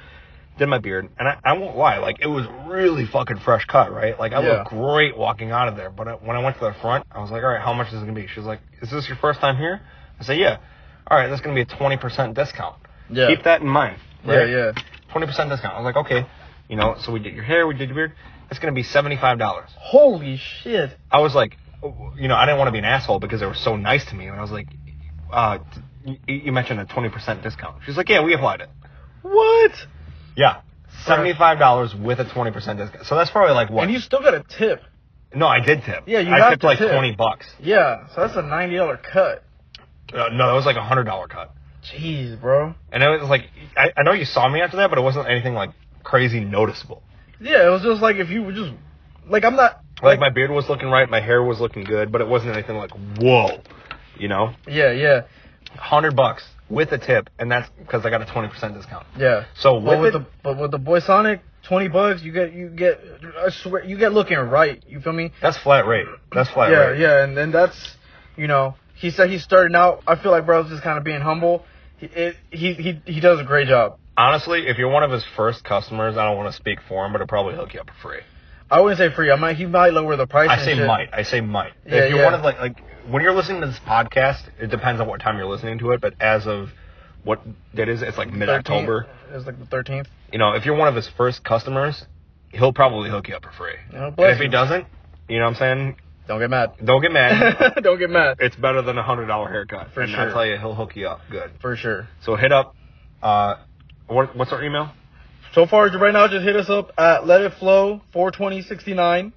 did my beard, and I, I won't lie, like it was really fucking fresh cut, right? Like I Yeah. looked great walking out of there. But I, when I went to the front, I was like, all right, how much is it gonna be? She's like, is this your first time here? I said, yeah. All right, that's gonna be a twenty percent discount. Yeah. Keep that in mind. Yeah, Right? yeah. Twenty percent discount. I was like, okay. You know, so we did your hair, we did your beard. It's gonna be seventy five dollars. Holy shit. I was like, you know, I didn't want to be an asshole because they were so nice to me. And I was like, uh, you, you mentioned a 20% discount. She's like, yeah, we applied it. What? Yeah. $75 with a 20% discount. So that's probably like what? And you still got a tip. no, I did tip. Yeah, you I have tipped to like tip. 20 bucks. Yeah, so that's a ninety dollar cut. Uh, no, that was like a $100 cut. Jeez, bro. And it was like, I, I know you saw me after that, but it wasn't anything like crazy noticeable. Yeah, it was just like if you were just like I'm not Like my beard was looking right, my hair was looking good, but it wasn't anything like, whoa, you know? Yeah, yeah, 100 bucks with a tip, and that's because I got a 20% discount. yeah. So But with, with it, the but with the Boy Sonick, twenty bucks, you get you get I swear you get looking right. You feel me? That's flat rate. That's flat yeah, rate. yeah, and then that's you know he said he's starting out. I feel like bro's just kind of being humble. He it, he he he does a great job. Honestly, if you're one of his first customers, I don't want to speak for him, but he'll probably hook you up for free. I wouldn't say free. I might he might lower the price. I say shit. might. I say might. Yeah, if you're yeah. one of like like when you're listening to this podcast, it depends on what time you're listening to it, but as of what that is, it's like mid October. 13th. It's like the thirteenth. You know, if you're one of his first customers, he'll probably hook you up for free. Oh, And if he doesn't, you know what I'm saying? Don't get mad. Don't get mad. Don't get mad. it's better than a hundred dollar haircut. For and sure. I'll tell you, he'll hook you up good. For sure. So hit up. Uh, what, what's our email? So far, right now, just hit us up at Let It Flow 42069.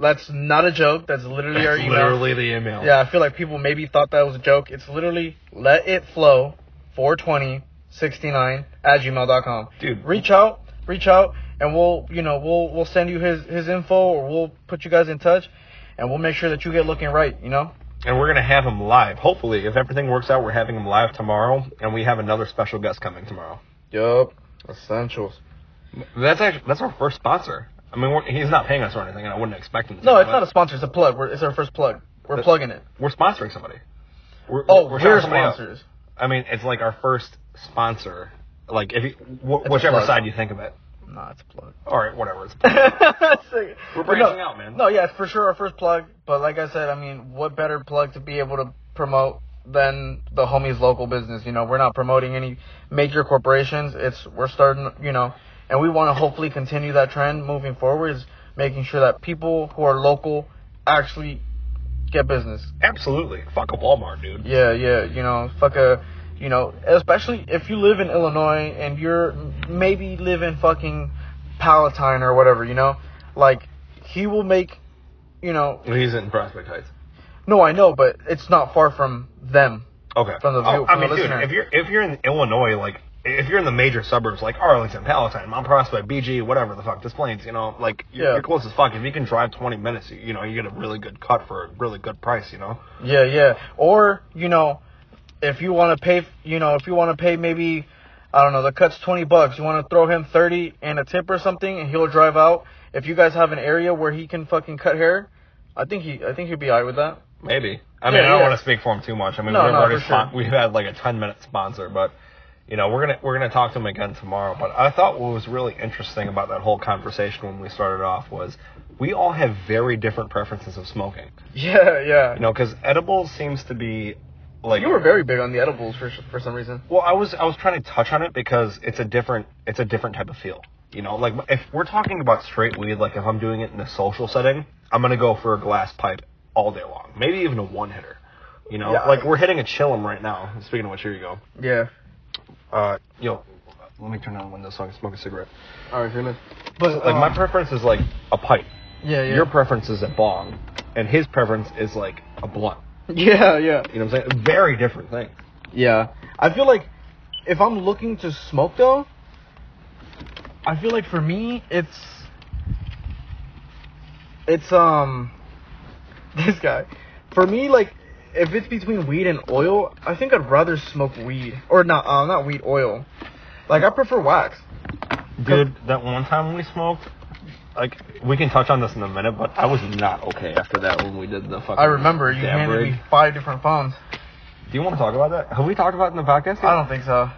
That's not a joke. That's literally our email. literally the email. Yeah, I feel like people maybe thought that was a joke. It's literally Let It Flow 42069 at gmail.com. Dude. Reach out, reach out, and we'll, you know, we'll we'll send you his his info or we'll put you guys in touch, and we'll make sure that you get looking right. You know. And we're gonna have him live. Hopefully, if everything works out, we're having him live tomorrow, and we have another special guest coming tomorrow. Yup. Essentials. That's actually that's our first sponsor. I mean, we're, he's not paying us or anything, and I wouldn't expect him to. No, it's not a sponsor. It's a plug. We're, it's our first plug. We're That- plugging it. We're sponsoring somebody. We're, Oh, we're we're, shouting somebody sponsors. I mean, it's like our first sponsor. Like if you, wh- whichever side you think of it. Nah, it's a plug. All right, whatever. It's We're We're branching out, man. No, yeah, it's for sure our first plug. But like I said, I mean, what better plug to be able to promote than the homies' local business? You know, we're not promoting any major corporations. It's we're starting, you know, and we want to hopefully continue that trend moving forward. Is making sure that people who are local actually get business. Absolutely. Fuck a Walmart, dude. Yeah, yeah, you know, fuck a, you know, especially if you live in Illinois and you're maybe live in fucking Palatine or whatever, you know, like he will make, you know, He's in Prospect Heights. No, I know, but it's not far from them. Okay. From the Oh, view- I from mean, dude, if you're if you're in Illinois, like if you're in the major suburbs like Arlington, Palatine, Mount Prospect, BG, whatever the fuck, Des Plaines, you know, like you're, Yeah. you're close as fuck. If you can drive 20 minutes, you, you know, you get a really good cut for a really good price, you know. Yeah, yeah. Or you know, if you want to pay, you know, if you want to pay maybe, I don't know, the cut's twenty bucks. You want to throw him thirty and a tip or something, and he'll drive out. If you guys have an area where he can fucking cut hair, I think he, I think he'd be alright with that. Maybe. I Yeah, mean, I don't yeah. want to speak for him too much. I mean, No, we've no, already sure. we've had like a 10 minute sponsor, but you know, we're gonna we're gonna talk to him again tomorrow. But I thought what was really interesting about that whole conversation when we started off was we all have very different preferences of smoking. Yeah, yeah. You know, because edibles seems to be like you were very big on the edibles for for some reason. Well, I was I was trying to touch on it because it's a different it's a different type of feel. You know, like if we're talking about straight weed, like if I'm doing it in a social setting, I'm gonna go for a glass pipe all day long, maybe even a one hitter. You know, Yeah. like we're hitting a chillum right now. Speaking of which, here you go. Yeah. Uh, yo, let me turn on the window so I can smoke a cigarette. All right, fearless. But Like my um, preference is like a pipe. yeah, yeah. Your preference is a bong, and his preference is like a blunt. yeah, yeah. You know what I'm saying? Very different things. Yeah. I feel like if I'm looking to smoke though, I feel like for me it's it's um this guy. For me like if it's between weed and oil, I think I'd rather smoke weed or not uh, not weed oil. Like I prefer wax. Dude, that one time we smoked, like we can touch on this in a minute, but I was not okay after that when we did the fucking. I remember you handed rig. me five different phones. Do you want to talk about that? Have we talked about it in the podcast? Yet? I don't think so.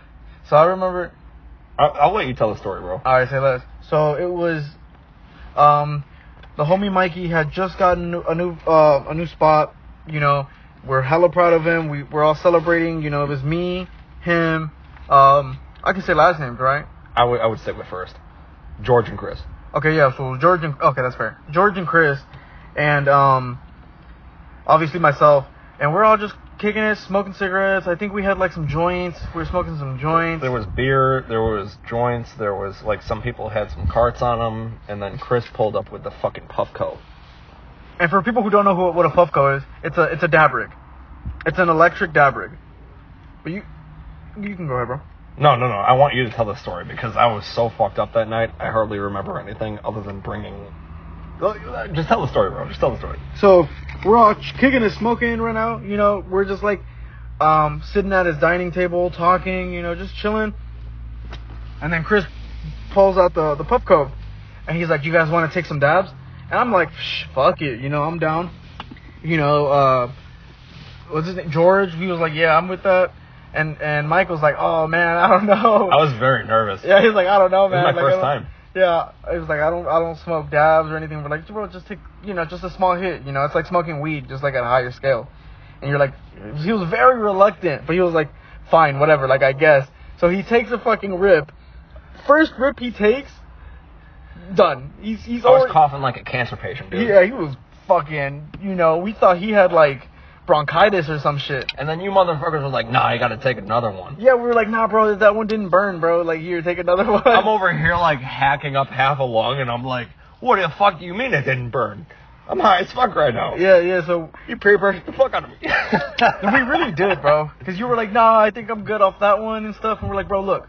So I remember I'll, I'll let you tell the story, bro. All right, say less. So it was, um, the homie Mikey had just gotten a new uh, a new spot. You know, we're hella proud of him. We we're all celebrating. You know, it was me, him. Um, I can say last names, right? I would I would stick with first, George and Chris. Okay, yeah. So George and okay, that's fair. George and Chris, and um, obviously myself, and we're all just kicking it, smoking cigarettes. I think we had like some joints. We were smoking some joints. There was beer, there was joints, there was like some people had some carts on them, and then Chris pulled up with the fucking Puffco. And for people who don't know who, what a Puffco is, it's a it's a dab rig. It's an electric dab rig. But you you can go ahead, bro. No, no, no. I want you to tell the story because I was so fucked up that night. I hardly remember anything other than bringing. Uh, just tell the story, bro. Just tell the story. So we're all kicking and smoking right now. You know, we're just like um, sitting at his dining table talking. You know, just chilling. And then Chris pulls out the the Puffco, and he's like, "You guys want to take some dabs?" And I'm like, "Fuck it, you know, I'm down." You know, uh, what's his name? George. He was like, "Yeah, I'm with that." And and Mike was like, "Oh man, I don't know." I was very nervous. Yeah, he's like, I don't know, This is man. my Like, first time. Yeah, it was like I don't, I don't smoke dabs or anything. But like, bro, just take, you know, just a small hit. You know, it's like smoking weed, just like at a higher scale. And you're like, he was very reluctant, but he was like, fine, whatever, like I guess. So he takes a fucking rip. First rip he takes, done. He's he's I was already. coughing like a cancer patient, dude. Yeah, he was fucking. You know, we thought he had like bronchitis or some shit. And then you motherfuckers were like, nah, you gotta take another one. Yeah, we were like, nah, bro, that one didn't burn, bro. Like, here, take another one. I'm over here like hacking up half a lung, and I'm like, what the fuck do you mean it didn't burn? I'm high as fuck right now. Yeah, yeah. So You pressured the fuck out of me. we really did, bro. Because you were like, nah, I think I'm good off that one and stuff. And we're like, bro, look,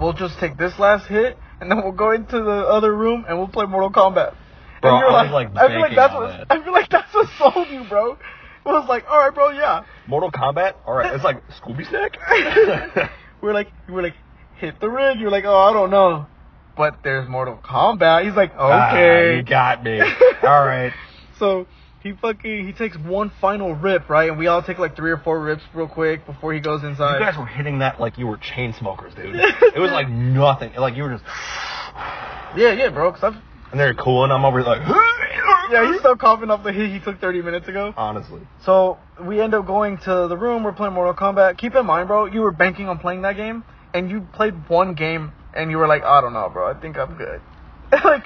we'll just take this last hit, and then we'll go into the other room and we'll play Mortal Kombat. Bro, I was, like, I feel like that's what that. I feel like that's what sold you, bro. It was like, all right, bro, yeah. Mortal Kombat? Alright, it's like Scooby Snack? we're like, we're like, hit the rig. You're like, oh, I don't know, but there's Mortal Kombat. He's like, Ah, okay. you got me. Alright. So he fucking he takes one final rip, right? And we all take like three or four rips real quick before he goes inside. You guys were hitting that like you were chain smokers, dude. It was like nothing. Like you were just. yeah, yeah, bro. Cause I've, And they're cool, and I'm over like. yeah, he's still coughing up the hit he took 30 minutes ago. Honestly. So we end up going to the room. We're playing Mortal Kombat. Keep in mind, bro, you were banking on playing that game, and you played one game, and you were like, I don't know, bro. I think I'm good. like,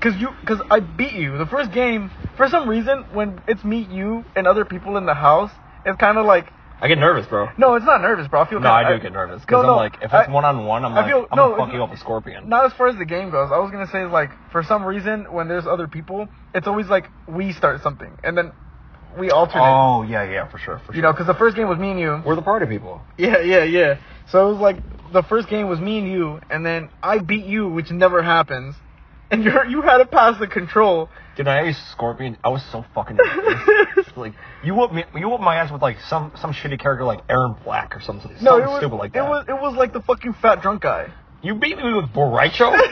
cause you, cause I beat you the first game. For some reason, when it's me, you, and other people in the house, it's kind of like, I get nervous, bro. no, it's not nervous, bro. I feel No, kinda- I do get nervous because No, I'm no, like, if it's one on one, I'm I like, feel- I'm no, gonna fuck you up a scorpion. Not as far as the game goes. I was gonna say like for some reason when there's other people, it's always like we start something and then we alternate. Oh yeah, yeah, for sure, for sure. You know, because the first game was me and you. we're the party people. Yeah, yeah, yeah. So it was like the first game was me and you, and then I beat you, which never happens. And you you had to pass the control. Dude, I used Scorpion. I was so fucking like you whooped me. You whooped my ass with like some some shitty character like Erron Black or something. No, something it was stupid like it that. was it was like the fucking fat drunk guy. You beat me with Borracho.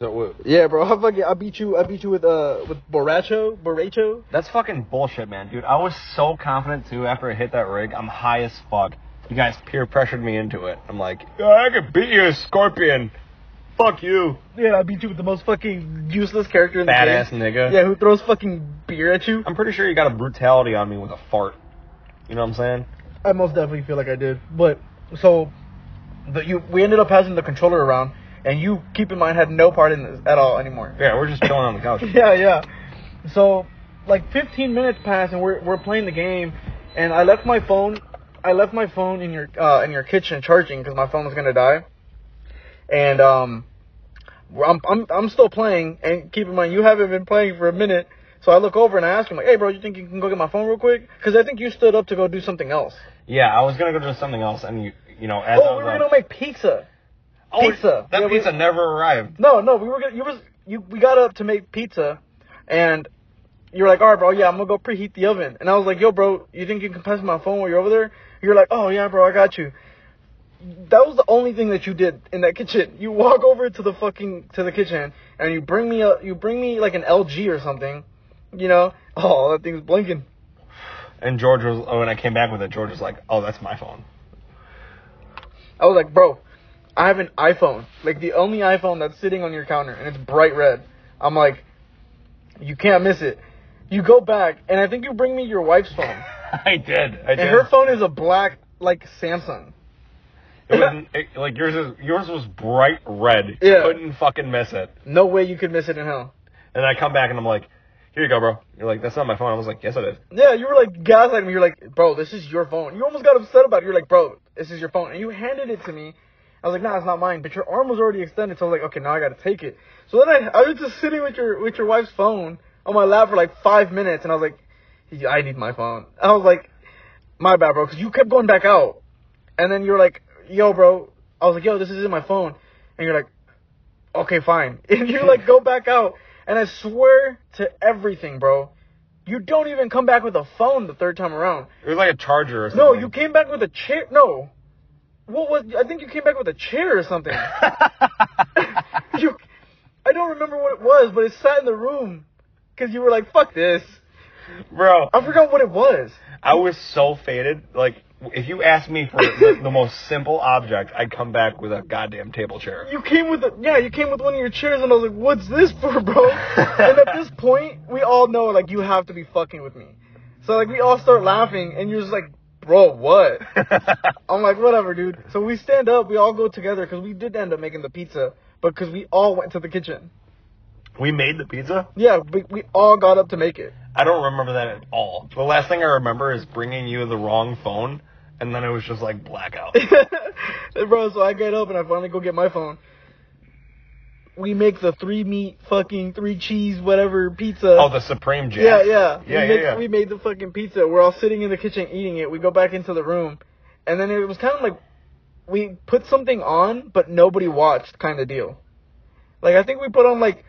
So, Yeah, bro. I fucking I beat you. I beat you with uh with Borracho, Borracho. That's fucking bullshit, man, dude. I was so confident too after I hit that rig. I'm high as fuck. You guys peer pressured me into it. I'm like, yeah, I can beat you, Scorpion. Fuck you, Yeah, I beat you with the most fucking useless character in the game. badass nigga. Yeah, who throws fucking beer at you? I'm pretty sure you got a brutality on me with a fart. You know what I'm saying? I most definitely feel like I did. But so the you we ended up passing the controller around, and you keep in mind had no part in this at all anymore. Yeah, we're just chilling on the couch. yeah, yeah. So like 15 minutes pass, and we're we're playing the game, and I left my phone. I left my phone in your uh, in your kitchen charging because my phone was gonna die, and um, I'm I'm I'm still playing. And keep in mind, you haven't been playing for a minute. So I look over and I ask him like, "Hey, bro, you think you can go get my phone real quick?" Because I think you stood up to go do something else. Yeah, I was gonna go do something else, and you, you know, as I Oh, was we were gonna make pizza. oh, pizza. That Yeah, we- pizza never arrived. No, no, we were gonna. You was you. We got up to make pizza, and you're like, "All right, bro, yeah, I'm gonna go preheat the oven." And I was like, "Yo, bro, you think you can pass my phone while you're over there?" You're like, "Oh yeah, bro, I got you." That was the only thing that you did in that kitchen. You walk over to the fucking to the kitchen and you bring me a you bring me like an LG or something, you know. Oh, that thing's blinking. And George was, oh, when I came back with it, George was like, oh, that's my phone. I was like, bro, I have an iPhone, like the only iPhone that's sitting on your counter, and it's bright red. I'm like, you can't miss it. You go back, and I think you bring me your wife's phone, I did. I and did. her phone is a black like Samsung. It was it, like yours is yours was bright red. Yeah. Couldn't fucking miss it. No way you could miss it in hell. And I come back and I'm like, here you go, bro. You're like, that's not my phone. I was like, yes, it is. Yeah, you were like gaslighting me. You're like, bro, this is your phone. You almost got upset about it. You're like, bro, this is your phone, and you handed it to me. I was like, nah, it's not mine. But your arm was already extended, so I was like, okay, now I gotta take it. So then I, I was just sitting with your with your wife's phone on my lap for like five minutes, and I was like, I need my phone. I was like, my bad, bro, because you kept going back out, and then you're like, yo, bro. I was like, yo, this isn't my phone, and you're like, okay, fine, and you're like go back out, and I swear to everything, bro. You don't even come back with a phone the third time around. It was like a charger or something. No, you came back with a chair. No. What was? I think you came back with a chair or something. you, I don't remember what it was, but it sat in the room because you were like, "Fuck this." Bro, I forgot what it was. I was so faded. Like, if you asked me for the, the most simple object, I'd come back with a goddamn table chair. You came with a yeah, you came with one of your chairs, and I was like, "What's this for, bro?" and at this point, we all know like you have to be fucking with me. So like we all start laughing, and you're just like, "Bro, what?" I'm like, whatever, dude. So we stand up, we all go together because we did end up making the pizza, but because we all went to the kitchen. we made the pizza? Yeah, we, we all got up to make it. I don't remember that at all. The last thing I remember is bringing you the wrong phone, and then it was just like blackout. Bro, so I get up and I finally go get my phone. We make the three meat, fucking three cheese, whatever pizza. oh, the Supreme Jam. yeah, yeah, Yeah, we, yeah, yeah. we made the fucking pizza. We're all sitting in the kitchen eating it. We go back into the room, and then it was kind of like we put something on, but nobody watched, kind of deal. Like I think we put on like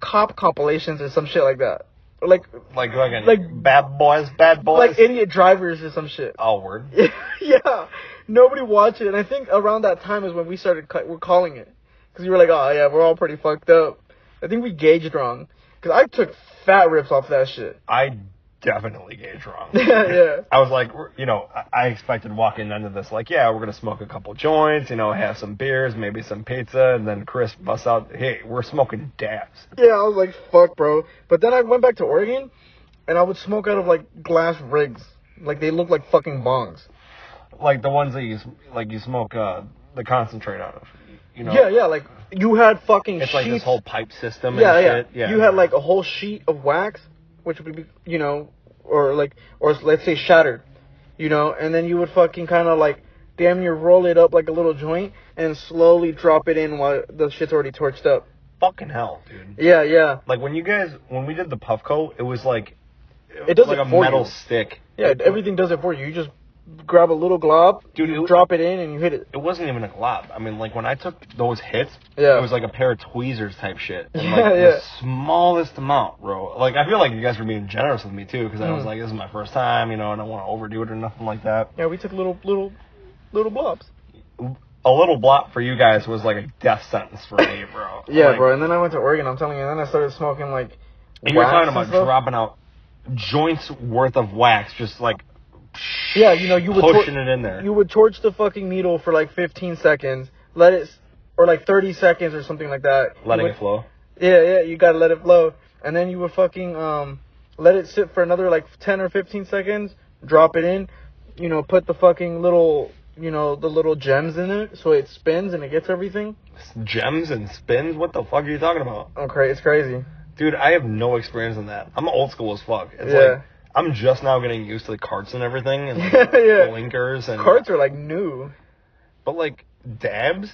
cop compilations or some shit like that, like Like, like, Like- bad boys, bad boys. like idiot drivers or some shit. oh, word. yeah, nobody watched it, and I think around that time is when we started ca- we're calling it because you were like, oh yeah, we're all pretty fucked up. I think we gauged wrong because I took fat rips off that shit. I definitely gauged wrong. yeah. I was like, you know, I- expected walking into this like, yeah, we're gonna smoke a couple joints, you know, have some beers, maybe some pizza, and then Chris busts out, hey, we're smoking dabs. Yeah, I was like, fuck, bro. But then I went back to Oregon, and I would smoke out of like glass rigs, like they look like fucking bongs. Like the ones that you like you smoke uh, the concentrate out of. You know, Yeah, yeah. Like you had fucking it's sheets. like this whole pipe system. yeah, and yeah, shit. yeah. You had like a whole sheet of wax, which would be, you know, or like, or let's say shattered, you know, and then you would fucking kind of like damn near roll it up like a little joint and slowly drop it in while the shit's already torched up. fucking hell, dude. Yeah, yeah. Like when you guys when we did the Puffco, it was like It does like it a metal you. stick. Yeah, everything does it for you. You just grab a little glob, Dude, you it- drop it in, and you hit it. It wasn't even a glob. I mean, like when I took those hits, Yeah. it was like a pair of tweezers type shit. And Yeah, like yeah. the smallest amount, bro. Like I feel like you guys were being generous with me too, because I was Mm. like, this is my first time, you know, and I don't want to overdo it or nothing like that. Yeah, we took little, little, little blobs. A little blot for you guys was like a death sentence for me, bro. Yeah, Like, bro. And then I went to Oregon. I'm telling you. And then I started smoking like. And you're talking about dropping out joints worth of wax, just like Yeah, you know, you would pushing tor- it in there. you would torch the fucking needle for like 15 seconds, let it, or like 30 seconds or something like that. Letting would- it flow. Yeah, yeah, you gotta let it flow, and then you would fucking um let it sit for another like 10 or 15 seconds, drop it in, you know, put the fucking little, you know, the little gems in it so it spins and it gets everything. Gems and spins. What the fuck are you talking about, Okay, it's crazy. dude? I have no experience in that. I'm old school as fuck. It's Yeah. like I'm just now getting used to the carts and everything and like, Yeah. blinkers and Carts are like new. But like dabs,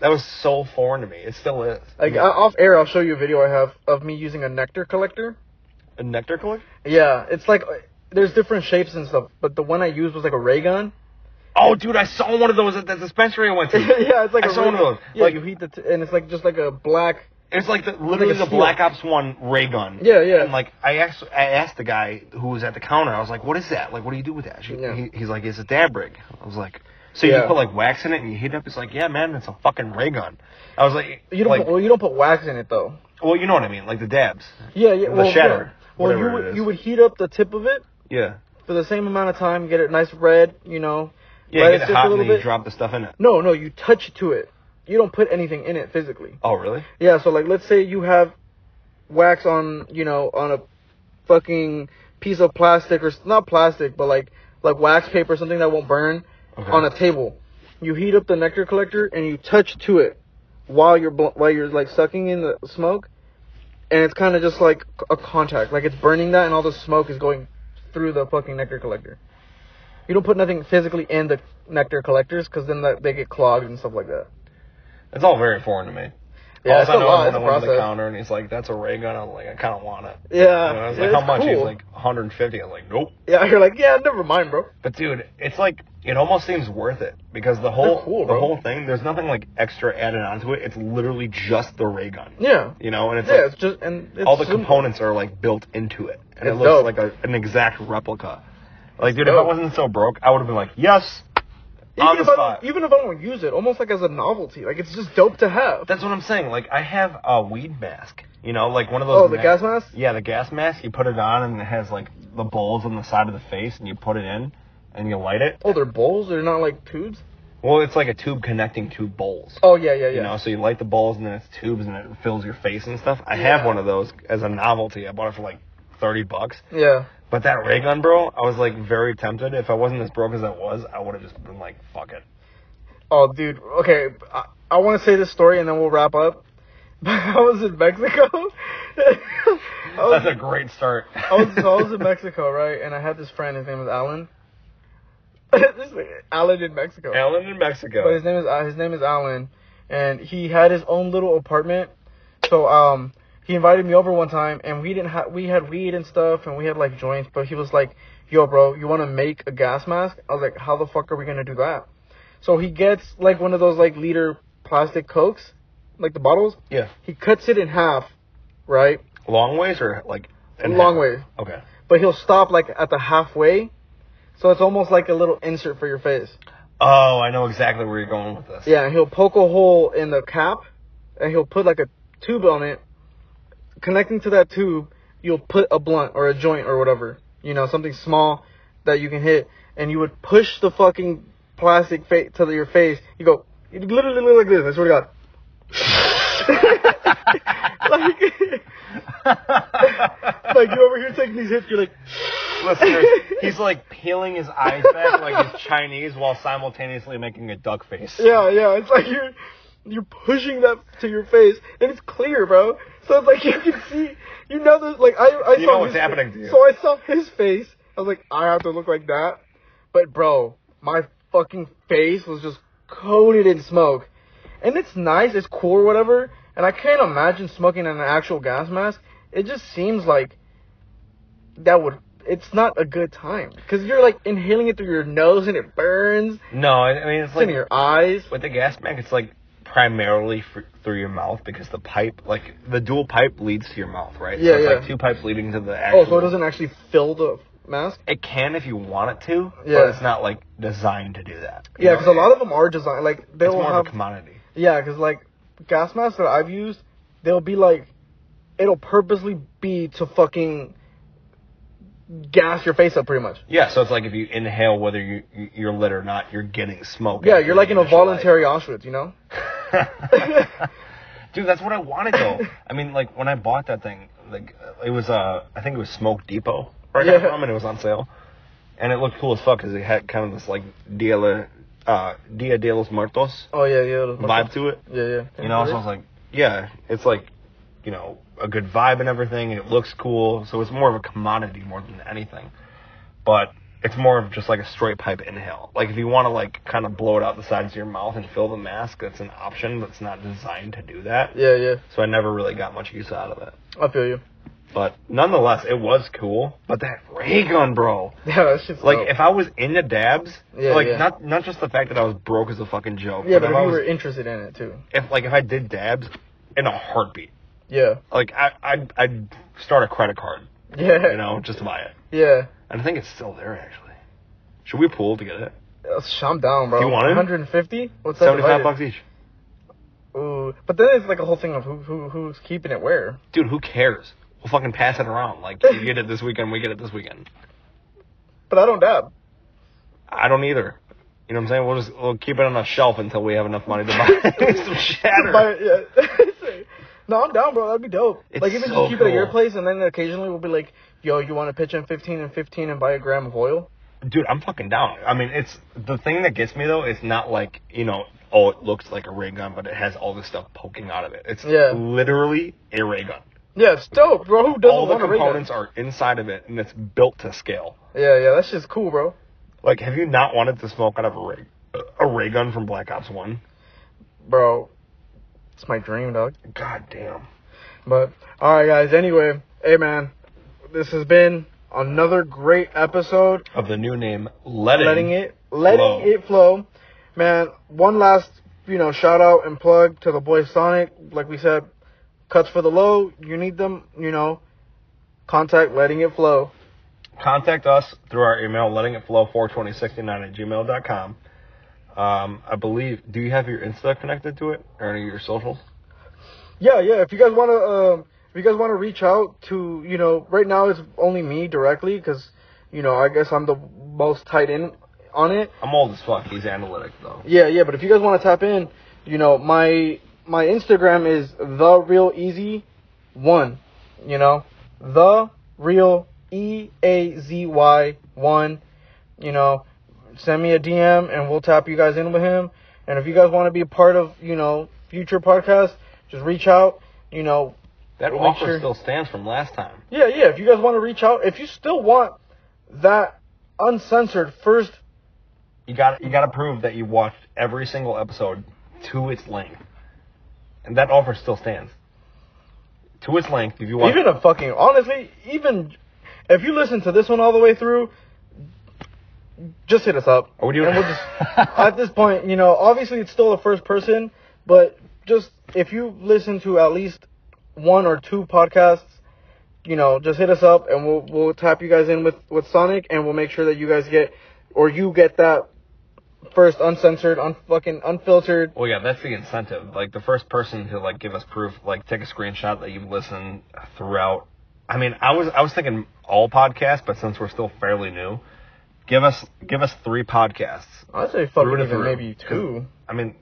that was so foreign to me. It still is. Like uh, off air, I'll show you a video I have of me using a nectar collector. a nectar collector. Yeah, it's like there's different shapes and stuff, but the one I used was like a ray gun. Oh, dude, I saw one of those at the dispensary I went to. yeah, it's like I a saw ray one of those. Yeah, Like- you heat the t- and it's like just like a black. It's like the, literally Like the steel. Black Ops One ray gun. Yeah, yeah. And like I asked, I asked the guy who was at the counter. I was like, "What is that? Like, what do you do with that?" She, Yeah. he, he's like, "It's a dab rig." I was like, "So Yeah. you put like wax in it and you heat it up?" He's like, "Yeah, man, it's a fucking ray gun." I was like, You don't like, put, well, you don't put wax in it though. well, you know what I mean, like the dabs. Yeah, yeah. The well, shatter, yeah. Well, you would you would heat up the tip of it Yeah, for the same amount of time, get it nice red, you know. yeah. Get it hot a and little then you bit. drop the stuff in it. No, no, you touch it to it. You don't put anything in it physically. Oh, really? Yeah, so like let's say you have wax on, you know, on a fucking piece of plastic or not plastic, but like like wax paper, something that won't burn Okay. on a table. You heat up the nectar collector and you touch to it while you're bl- while you're like sucking in the smoke, and it's kind of just like a contact, like it's burning that, and all the smoke is going through the fucking nectar collector. You don't put nothing physically in the nectar collectors because then they get clogged and stuff like that. It's all very foreign to me. Yeah, All it's I a lot. It's a when I went to the counter and he's like, "That's a ray gun." I'm like, "I kind of want it." Yeah, You know, I was like, it's "How much?" He's like, "150." I'm like, "Nope." Yeah, you're like, yeah, never mind, bro. But dude, it's like it almost seems worth it because the whole cool, the whole thing. There's nothing like extra added onto it. It's literally just the ray gun. Yeah. You know, and it's yeah, like it's just and it's all the simple. components are like built into it, and it looks dope. like a, an exact replica. Like, dude, if dope. I wasn't so broke, I would have been like, yes, on the if I spot. even if I don't use it, almost like as a novelty, like it's just dope to have. That's what I'm saying. Like, I have a weed mask. You know, like one of those. Oh, the ma- gas mask? Yeah, the gas mask. You put it on, and it has like the bowls on the side of the face, and you put it in, and you light it. Oh, they're bowls. They're not like tubes. Well, it's like a tube connecting two bowls. Oh yeah, yeah, yeah. You know, so you light the bowls and then it's tubes and it fills your face and stuff. I Yeah. have one of those as a novelty. I bought it for like thirty bucks. yeah. But that ray gun, bro, I was like very tempted. If I wasn't as broke as I was, I would have just been like, fuck it. Oh, dude. Okay, I, I want to say this story and then we'll wrap up. I was in Mexico. Was, That's a great start. I was, I was in Mexico, right? And I had this friend. His name was Alan. this Alan in Mexico. Alan in But Mexico. his name is uh, his name is Alan, and he had his own little apartment. So um, he invited me over one time, and we didn't have we had weed and stuff, and we had like joints. But he was like, "Yo, bro, you want to make a gas mask?" I was like, "How the fuck are we gonna do that?" So he gets like one of those like liter plastic cokes, like the bottles. Yeah. He cuts it in half, right? Long ways or like in Long half? way. Okay. But he'll stop like at the halfway, so it's almost like a little insert for your face. Oh, I know exactly where you're going with this. Yeah, he'll poke a hole in the cap, and he'll put like a tube on it. Connecting to that tube, you'll put a blunt or a joint or whatever, you know, something small that you can hit, and you would push the fucking plastic fa- to your face. You go, you literally look like this. I swear to God. like, like you over here taking these hits, you're like, Listeners, he's like peeling his eyes back like he's Chinese while simultaneously making a duck face. Yeah, yeah. It's like you're you're pushing that to your face, and it's clear, bro. So it's like you can see, you know, there's like I I You saw know what's his- happening to you. So I saw his face. I was like, I have to look like that. But bro, my fucking face was just coated in smoke, and it's nice, it's cool, or whatever. And I can't imagine smoking in an actual gas mask. It just seems like that would it's not a good time because you're like inhaling it through your nose and it burns. No, I, I mean it's It's like in your eyes. with the gas mask, it's like primarily f- through your mouth because the pipe, like the dual pipe, leads to your mouth, right? Yeah, so it's yeah. like two pipes leading to the oh, actual. Oh, so it doesn't actually fill the mask? It can if you want it to, Yeah. but it's not like designed to do that. Yeah, because a lot of them are designed like it's they'll more have of a commodity. yeah, because like gas masks that I've used, they'll be like it'll purposely be to fucking gas your face up pretty much. Yeah, so it's like if you inhale, whether you you're lit or not, you're getting smoke. Yeah, you're like in a voluntary Auschwitz, you know? Dude, that's what I wanted though. I mean, like when I bought that thing, like it was uh, I think it was Smoke Depot where I got it Yeah. from, and it was on sale, and it looked cool as fuck because it had kind of this like Dia, uh, Dia de los Muertos Oh yeah, yeah. vibe to it. Yeah, yeah. You know, so I was like, yeah, it's like, you know, a good vibe and everything, and it looks cool. So it's more of a commodity more than anything. But it's more of just like a straight pipe inhale. Like if you want to like kind of blow it out the sides of your mouth and fill the mask, that's an option, but it's not designed to do that. Yeah, yeah. So I never really got much use out of it. I feel you. But nonetheless, it was cool. But that ray gun, bro. Yeah, that shit's Like dope. if I was into dabs, Yeah, like yeah. not not just the fact that I was broke as a fucking joke. Yeah, but if if I you was, were interested in it too. if like if I did dabs in a heartbeat. Yeah. Like I, I'd, I'd start a credit card, Yeah. you know, just to buy it. Yeah. And I think it's still there actually. Should we pool to get it? I'm down, bro. Do you want it? 150? What's that? Seventy-five divided? bucks each. Ooh. But then it's like a whole thing of who, who who's keeping it where. Dude, who cares? We'll fucking pass it around. Like you get it this weekend, we get it this weekend. But I don't dab. I don't either. You know what I'm saying? We'll just we'll keep it on a shelf until we have enough money to buy some shatter. But, yeah. no, I'm down, bro. That'd be dope. It's like even so just keep it at your place, and then occasionally we'll be like, "Yo, you want to pitch in 15 and 15 and buy a gram of oil?" Dude, I'm fucking down. I mean, it's the thing that gets me though. It's not like you know, oh, it looks like a ray gun, but it has all this stuff poking out of it. It's Yeah. literally a ray gun. Yeah, it's dope, bro. Who doesn't all the want a ray gun? components are inside of it, and it's built to scale. Yeah, yeah, that's just cool, bro. Like, have you not wanted to smoke out of a ray, a ray gun from Black Ops One? Bro, it's my dream, dog. God damn. But all right, guys. Anyway, hey man, this has been another great episode. Of the new name, letting, letting it letting flow. it flow. Man, one last you know shout out and plug to the boy Sonick. Like we said, cuts for the low. You need them. You know, contact letting it flow. contact us through our email, letting it flow 42069 at gmail.com. Um, I believe. Do you have your Insta connected to it or any of your socials? Yeah, yeah. If you guys want to, um, if you guys want to reach out to, you know, right now it's only me directly because, you know, I guess I'm the most tied in on it. I'm old as fuck. He's analytic though. Yeah, yeah, but if you guys want to tap in, you know, my my Instagram is the real easy one. You know, the real E A Z Y one. You know, send me a DM and we'll tap you guys in with him. And if you guys want to be a part of, you know, future podcasts, just reach out. You know, That We'll offer sure- still stands from last time. yeah, yeah. If you guys want to reach out, if you still want that uncensored first You got you got to prove that you watched every single episode to its length, and that offer still stands. To its length, if you want. Even a fucking honestly, even if you listen to this one all the way through, just hit us up. Are we doing- And we'll just at this point, you know, obviously it's still the first person, but just if you listen to at least one or two podcasts, you know, just hit us up and we'll we'll tap you guys in with with Sonick and we'll make sure that you guys get or you get that first uncensored, unfucking unfiltered. Well, yeah, that's the incentive. Like the first person to like give us proof, like take a screenshot that you've listened throughout. I mean, I was I was thinking all podcasts, but since we're still fairly new, give us give us three podcasts. I'd say fucking even maybe two. I mean,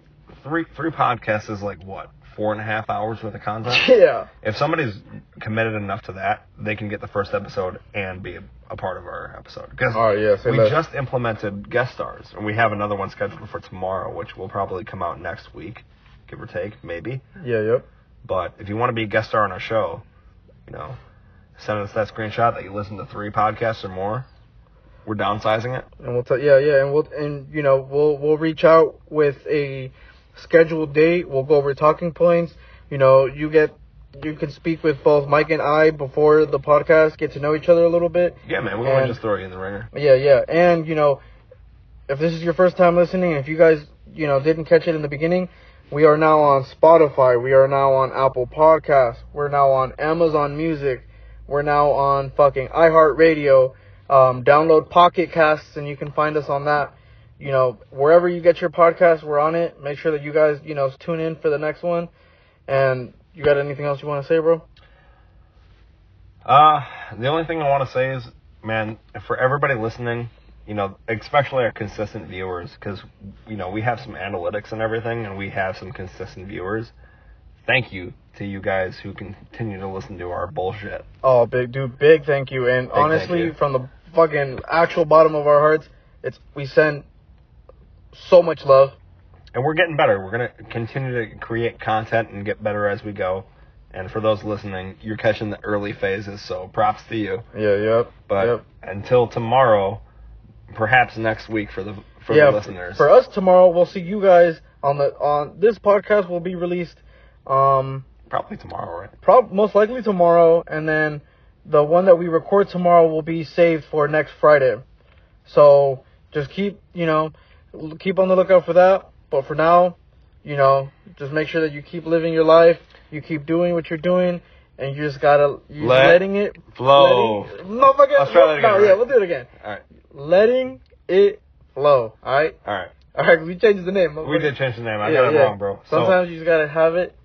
three three podcasts is like what four and a half hours worth of content. Yeah. if somebody's committed enough to that, they can get the first episode and be a, a part of our episode. Because right, oh, yeah, we less. just implemented guest stars, and we have another one scheduled for tomorrow, which will probably come out next week, give or take, maybe. Yeah, yep. But if you want to be a guest star on our show, you know, send us that screenshot that you listen to three podcasts or more. We're downsizing it. And we'll tell yeah, yeah, and we'll and you know, we'll we'll reach out with a scheduled date. We'll go over talking points. You know, you get you can speak with both Mike and I before the podcast, get to know each other a little bit. Yeah, man, we want to just throw you in the ringer. Yeah, yeah. And, you know, if this is your first time listening, if you guys, you know, didn't catch it in the beginning, we are now on Spotify. We are now on Apple Podcasts. We're now on Amazon Music. We're now on fucking iHeartRadio. Um, download Pocket Casts and you can find us on that. You know, wherever you get your podcast, we're on it. Make sure that you guys, you know, tune in for the next one. And you got anything else you want to say, bro? Uh, the only thing I want to say is, man, for everybody listening, you know, especially our consistent viewers, because, you know, we have some analytics and everything, and we have some consistent viewers. Thank you to you guys who continue to listen to our bullshit. Oh, big dude, big thank you. And thank honestly, you. from the fucking actual bottom of our hearts, it's we send so much love. And we're getting better. We're going to continue to create content and get better as we go. And for those listening, you're catching the early phases, so props to you. Yeah, yep. But yep. until tomorrow, perhaps next week for the for yeah, the listeners. for us tomorrow, we'll see you guys on the on this podcast will be released um Probably tomorrow, right? prob most likely tomorrow and then the one that we record tomorrow will be saved for next Friday. So, just keep, you know, keep on the lookout for that. But for now, you know, just make sure that you keep living your life, you keep doing what you're doing, and you just gotta you Let letting it flow. Letting, motherfucker, Let's try that again, no, yeah, we'll do it again. All right. Letting it flow. All right, All right. all right. We changed the name. We did change the name. I Yeah, got it yeah. wrong, bro. So, Sometimes you just gotta have it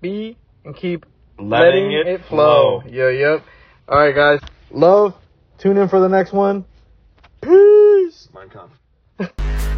be and keep letting, it, flow. Yeah, yep. All right, guys. Love. Tune in for the next one. Peace. Mein Kampf.